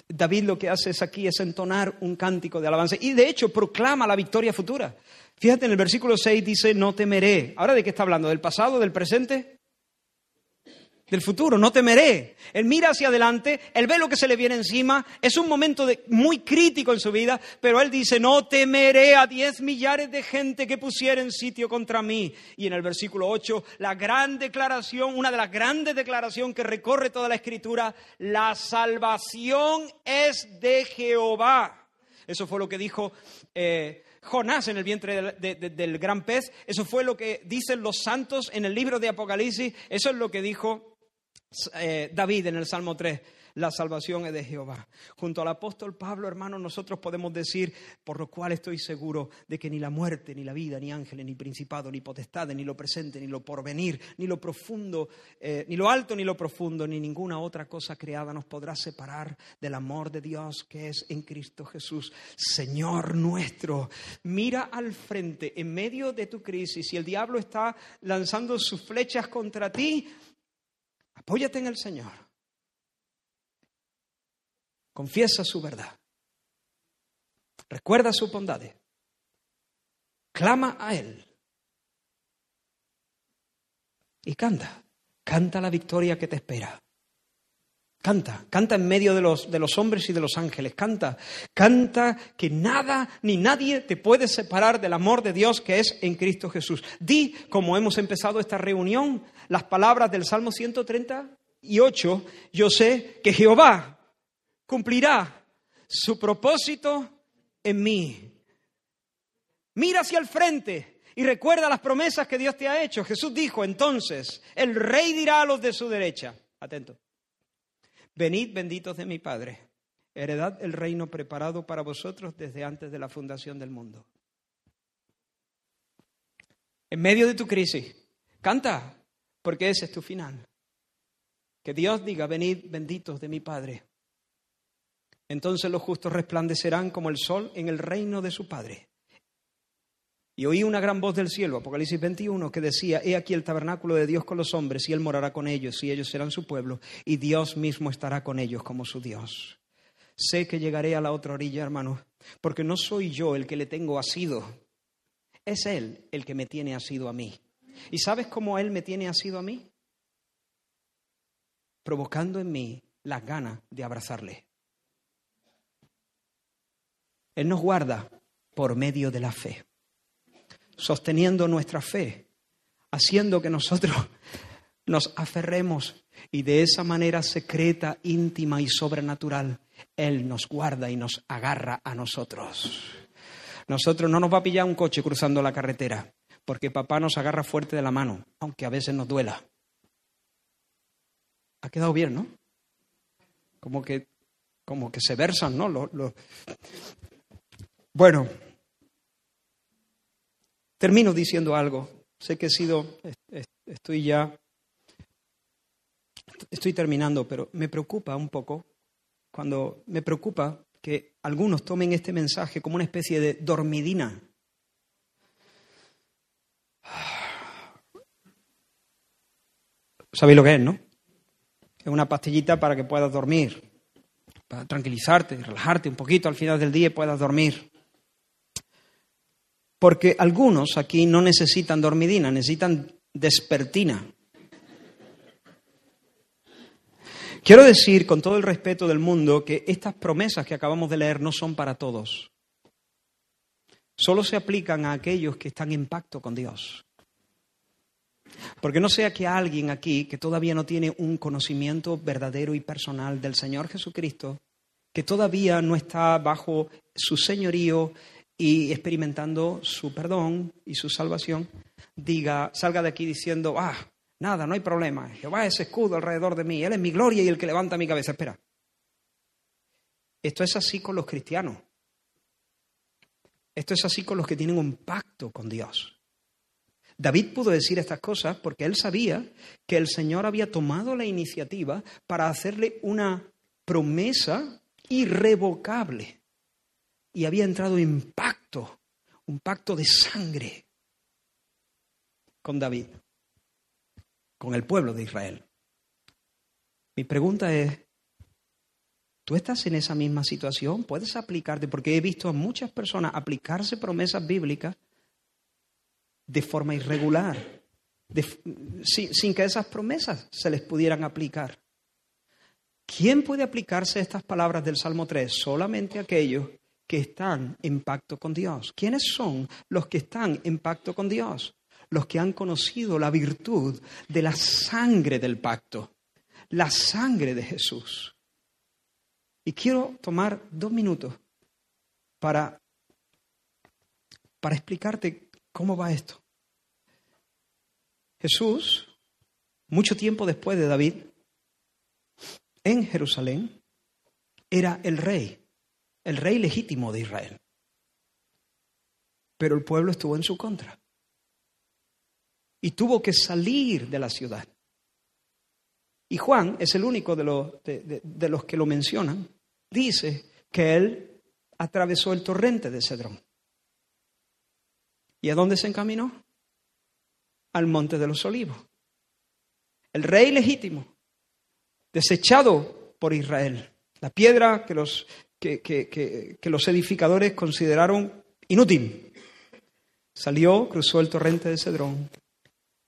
David lo que hace es aquí es entonar un cántico de alabanza y de hecho proclama la victoria futura. Fíjate, en el versículo 6 dice, no temeré. ¿Ahora de qué está hablando? ¿Del pasado, del presente? Del futuro, no temeré. Él mira hacia adelante, él ve lo que se le viene encima, es un momento muy crítico en su vida, pero él dice, no temeré a diez millares de gente que pusieren sitio contra mí. Y en el versículo 8, la gran declaración, una de las grandes declaraciones que recorre toda la escritura, la salvación es de Jehová. Eso fue lo que dijo eh, Jonás en el vientre del, gran pez. Eso fue lo que dicen los santos en el libro de Apocalipsis. Eso es lo que dijo eh, David en el Salmo 3 la salvación es de Jehová. Junto al apóstol Pablo, hermano, nosotros podemos decir, por lo cual estoy seguro de que ni la muerte, ni la vida, ni ángeles, ni principado, ni potestades, ni lo presente, ni lo porvenir, ni lo profundo, eh, ni lo alto, ni lo profundo, ni ninguna otra cosa creada nos podrá separar del amor de Dios que es en Cristo Jesús, Señor nuestro. Mira al frente, en medio de tu crisis, si el diablo está lanzando sus flechas contra ti, apóyate en el Señor. Confiesa su verdad. Recuerda su bondades. Clama a Él. Y canta. Canta la victoria que te espera. Canta, canta en medio de los, de los hombres y de los ángeles. Canta, canta que nada ni nadie te puede separar del amor de Dios que es en Cristo Jesús. Di, como hemos empezado esta reunión, las palabras del Salmo 138, yo sé que Jehová cumplirá su propósito en mí. Mira hacia el frente y recuerda las promesas que Dios te ha hecho. Jesús dijo entonces, el rey dirá a los de su derecha, atento, venid benditos de mi Padre, heredad el reino preparado para vosotros desde antes de la fundación del mundo. En medio de tu crisis, canta, porque ese es tu final. Que Dios diga, venid benditos de mi Padre. Entonces los justos resplandecerán como el sol en el reino de su Padre. Y oí una gran voz del cielo, Apocalipsis 21, que decía, He aquí el tabernáculo de Dios con los hombres, y Él morará con ellos, y ellos serán su pueblo, y Dios mismo estará con ellos como su Dios. Sé que llegaré a la otra orilla, hermano, porque no soy yo el que le tengo asido, es Él el que me tiene asido a mí. ¿Y sabes cómo Él me tiene asido a mí? Provocando en mí las ganas de abrazarle. Él nos guarda por medio de la fe, sosteniendo nuestra fe, haciendo que nosotros [LAUGHS] nos aferremos y de esa manera secreta, íntima y sobrenatural, Él nos guarda y nos agarra a nosotros. Nosotros no nos va a pillar un coche cruzando la carretera, porque papá nos agarra fuerte de la mano, aunque a veces nos duela. Ha quedado bien, ¿no? como que, como que se versan, ¿no? Bueno, termino diciendo algo. Sé que he sido, estoy ya, estoy terminando, pero me preocupa un poco cuando me preocupa que algunos tomen este mensaje como una especie de dormidina. ¿Sabéis lo que es, no? Es una pastillita para que puedas dormir, para tranquilizarte, relajarte un poquito al final del día y puedas dormir. Porque algunos aquí no necesitan dormidina, necesitan despertina. Quiero decir, con todo el respeto del mundo, que estas promesas que acabamos de leer no son para todos. Solo se aplican a aquellos que están en pacto con Dios. Porque no sea que alguien aquí que todavía no tiene un conocimiento verdadero y personal del Señor Jesucristo, que todavía no está bajo su señorío y experimentando su perdón y su salvación, diga, salga de aquí diciendo, ah, Nada, no hay problema. Jehová es escudo alrededor de mí. Él es mi gloria y el que levanta mi cabeza. Espera. Esto es así con los cristianos. Esto es así con los que tienen un pacto con Dios. David pudo decir estas cosas porque él sabía que el Señor había tomado la iniciativa para hacerle una promesa irrevocable y había entrado en pacto, un pacto de sangre con David con el pueblo de Israel. Mi pregunta es, ¿tú estás en esa misma situación? ¿Puedes aplicarte? Porque he visto a muchas personas aplicarse promesas bíblicas de forma irregular, sin, que esas promesas se les pudieran aplicar. ¿Quién puede aplicarse estas palabras del Salmo 3? Solamente aquellos que están en pacto con Dios. ¿Quiénes son los que están en pacto con Dios? los que han conocido la virtud de la sangre del pacto, la sangre de Jesús. Y quiero tomar dos minutos para, para explicarte cómo va esto. Jesús, mucho tiempo después de David, en Jerusalén, era el rey, el rey legítimo de Israel. Pero el pueblo estuvo en su contra y tuvo que salir de la ciudad. Y Juan es el único de los, de, los que lo mencionan. Dice que él atravesó el torrente de Cedrón. ¿Y a dónde se encaminó? Al monte de los olivos. El rey legítimo, desechado por Israel. La piedra que los, que, los edificadores consideraron inútil. Salió, cruzó el torrente de Cedrón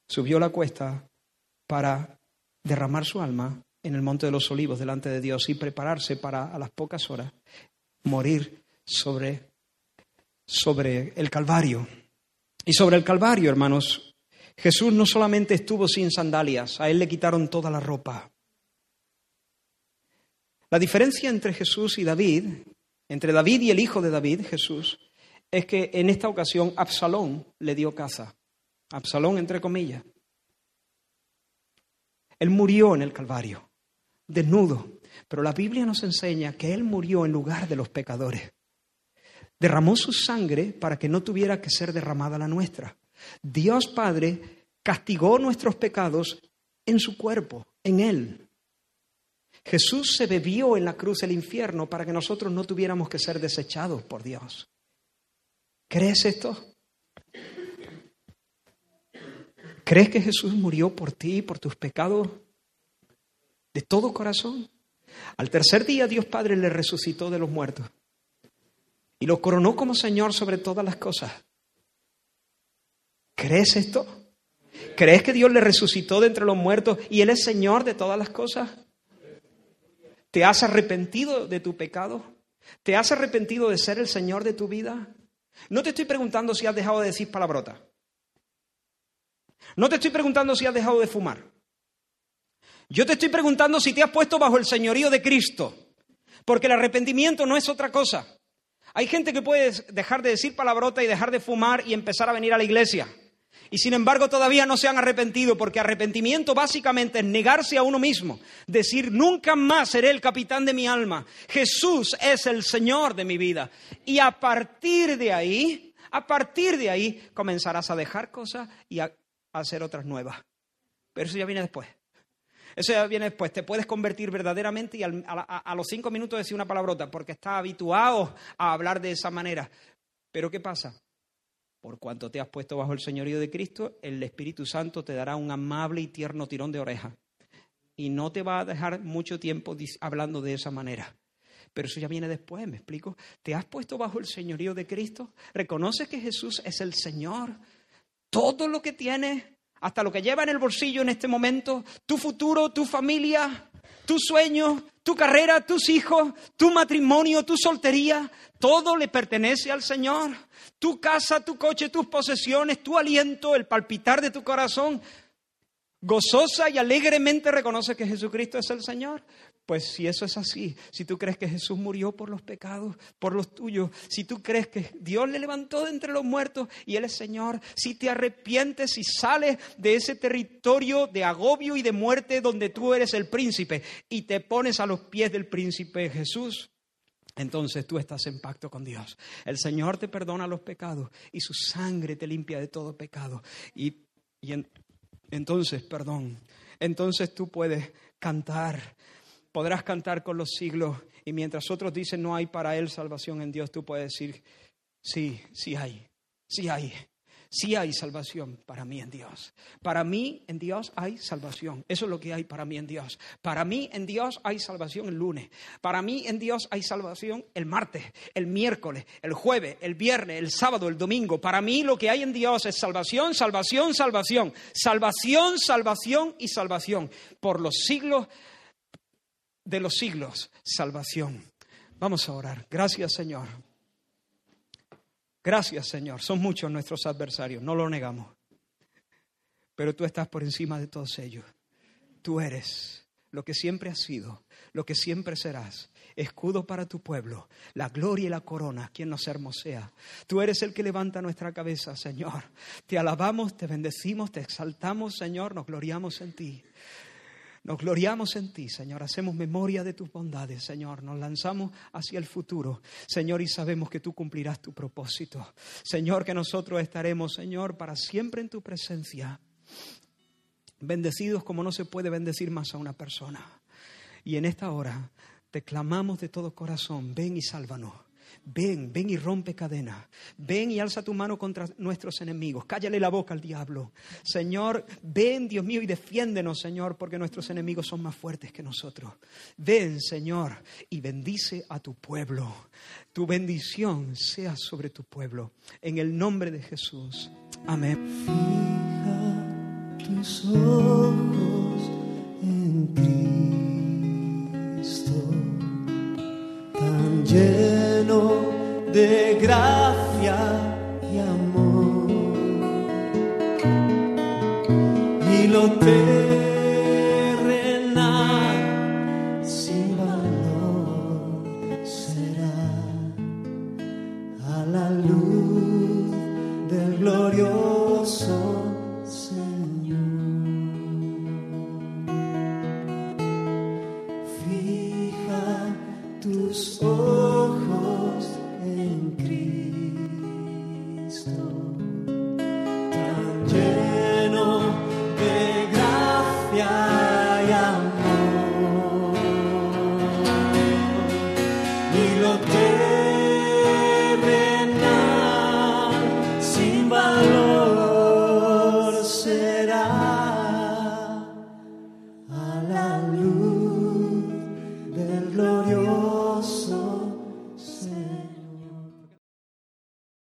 subió la cuesta para derramar su alma en el Monte de los Olivos delante de Dios y prepararse para a las pocas horas morir sobre, sobre el Calvario. Y sobre el Calvario, hermanos, Jesús no solamente estuvo sin sandalias, a él le quitaron toda la ropa. La diferencia entre Jesús y David, entre David y el hijo de David, Jesús, es que en esta ocasión Absalón le dio caza. Absalón, entre comillas. Él murió en el Calvario, desnudo, pero la Biblia nos enseña que Él murió en lugar de los pecadores. Derramó su sangre para que no tuviera que ser derramada la nuestra. Dios Padre castigó nuestros pecados en su cuerpo, en Él. Jesús se bebió en la cruz el infierno para que nosotros no tuviéramos que ser desechados por Dios. ¿Crees esto? ¿Crees que Jesús murió por ti, por tus pecados? De todo corazón. Al tercer día Dios Padre le resucitó de los muertos y lo coronó como Señor sobre todas las cosas. ¿Crees esto? ¿Crees que Dios le resucitó de entre los muertos y Él es Señor de todas las cosas? ¿Te has arrepentido de tu pecado? ¿Te has arrepentido de ser el Señor de tu vida? No te estoy preguntando si has dejado de decir palabrota. No te estoy preguntando si has dejado de fumar. Yo te estoy preguntando si te has puesto bajo el señorío de Cristo. Porque el arrepentimiento no es otra cosa. Hay gente que puede dejar de decir palabrota y dejar de fumar y empezar a venir a la iglesia. Y sin embargo todavía no se han arrepentido, porque arrepentimiento básicamente es negarse a uno mismo, decir, nunca más seré el capitán de mi alma, Jesús es el Señor de mi vida. Y a partir de ahí, a partir de ahí comenzarás a dejar cosas y a, hacer otras nuevas. Pero eso ya viene después. Eso ya viene después. Te puedes convertir verdaderamente y a, los cinco minutos decir una palabrota, porque estás habituado a hablar de esa manera. Pero ¿qué pasa? Por cuanto te has puesto bajo el señorío de Cristo, el Espíritu Santo te dará un amable y tierno tirón de oreja. Y no te va a dejar mucho tiempo hablando de esa manera. Pero eso ya viene después, ¿me explico? ¿Te has puesto bajo el señorío de Cristo? ¿Reconoces que Jesús es el Señor? Todo lo que tienes, hasta lo que lleva en el bolsillo en este momento, tu futuro, tu familia, tus sueños, tu carrera, tus hijos, tu matrimonio, tu soltería, todo le pertenece al Señor. Tu casa, tu coche, tus posesiones, tu aliento, el palpitar de tu corazón, gozosa y alegremente reconoce que Jesucristo es el Señor. Pues si eso es así, si tú crees que Jesús murió por los pecados, por los tuyos, si tú crees que Dios le levantó de entre los muertos y Él es Señor, si te arrepientes y sales de ese territorio de agobio y de muerte donde tú eres el príncipe y te pones a los pies del príncipe Jesús, entonces tú estás en pacto con Dios. El Señor te perdona los pecados y su sangre te limpia de todo pecado. Y, entonces, perdón, entonces tú puedes cantar podrás cantar con los siglos y mientras otros dicen no hay para él salvación en Dios, tú puedes decir, sí, sí hay, sí hay, sí hay salvación para mí en Dios. Para mí en Dios hay salvación. Eso es lo que hay para mí en Dios. Para mí en Dios hay salvación el lunes. Para mí en Dios hay salvación el martes, el miércoles, el jueves, el viernes, el sábado, el domingo. Para mí lo que hay en Dios es salvación, salvación, salvación. Salvación, salvación y salvación. Por los siglos de los siglos, salvación. Vamos a orar. Gracias, Señor. Gracias, Señor. Son muchos nuestros adversarios, no lo negamos. Pero tú estás por encima de todos ellos. Tú eres lo que siempre has sido, lo que siempre serás. Escudo para tu pueblo, la gloria y la corona, quien nos hermosea. Tú eres el que levanta nuestra cabeza, Señor. Te alabamos, te bendecimos, te exaltamos, Señor, nos gloriamos en ti. Nos gloriamos en ti, Señor. Hacemos memoria de tus bondades, Señor. Nos lanzamos hacia el futuro, Señor, y sabemos que tú cumplirás tu propósito. Señor, que nosotros estaremos, Señor, para siempre en tu presencia. Bendecidos como no se puede bendecir más a una persona. Y en esta hora te clamamos de todo corazón, ven y sálvanos. Ven, ven y rompe cadena. Ven y alza tu mano contra nuestros enemigos. Cállale la boca al diablo. Señor, ven, Dios mío, y defiéndenos, Señor, porque nuestros enemigos son más fuertes que nosotros. Ven, Señor, y bendice a tu pueblo. Tu bendición sea sobre tu pueblo. En el nombre de Jesús. Amén. Fija tus ojos en Cristo, de gracia y amor. Y lo terrenal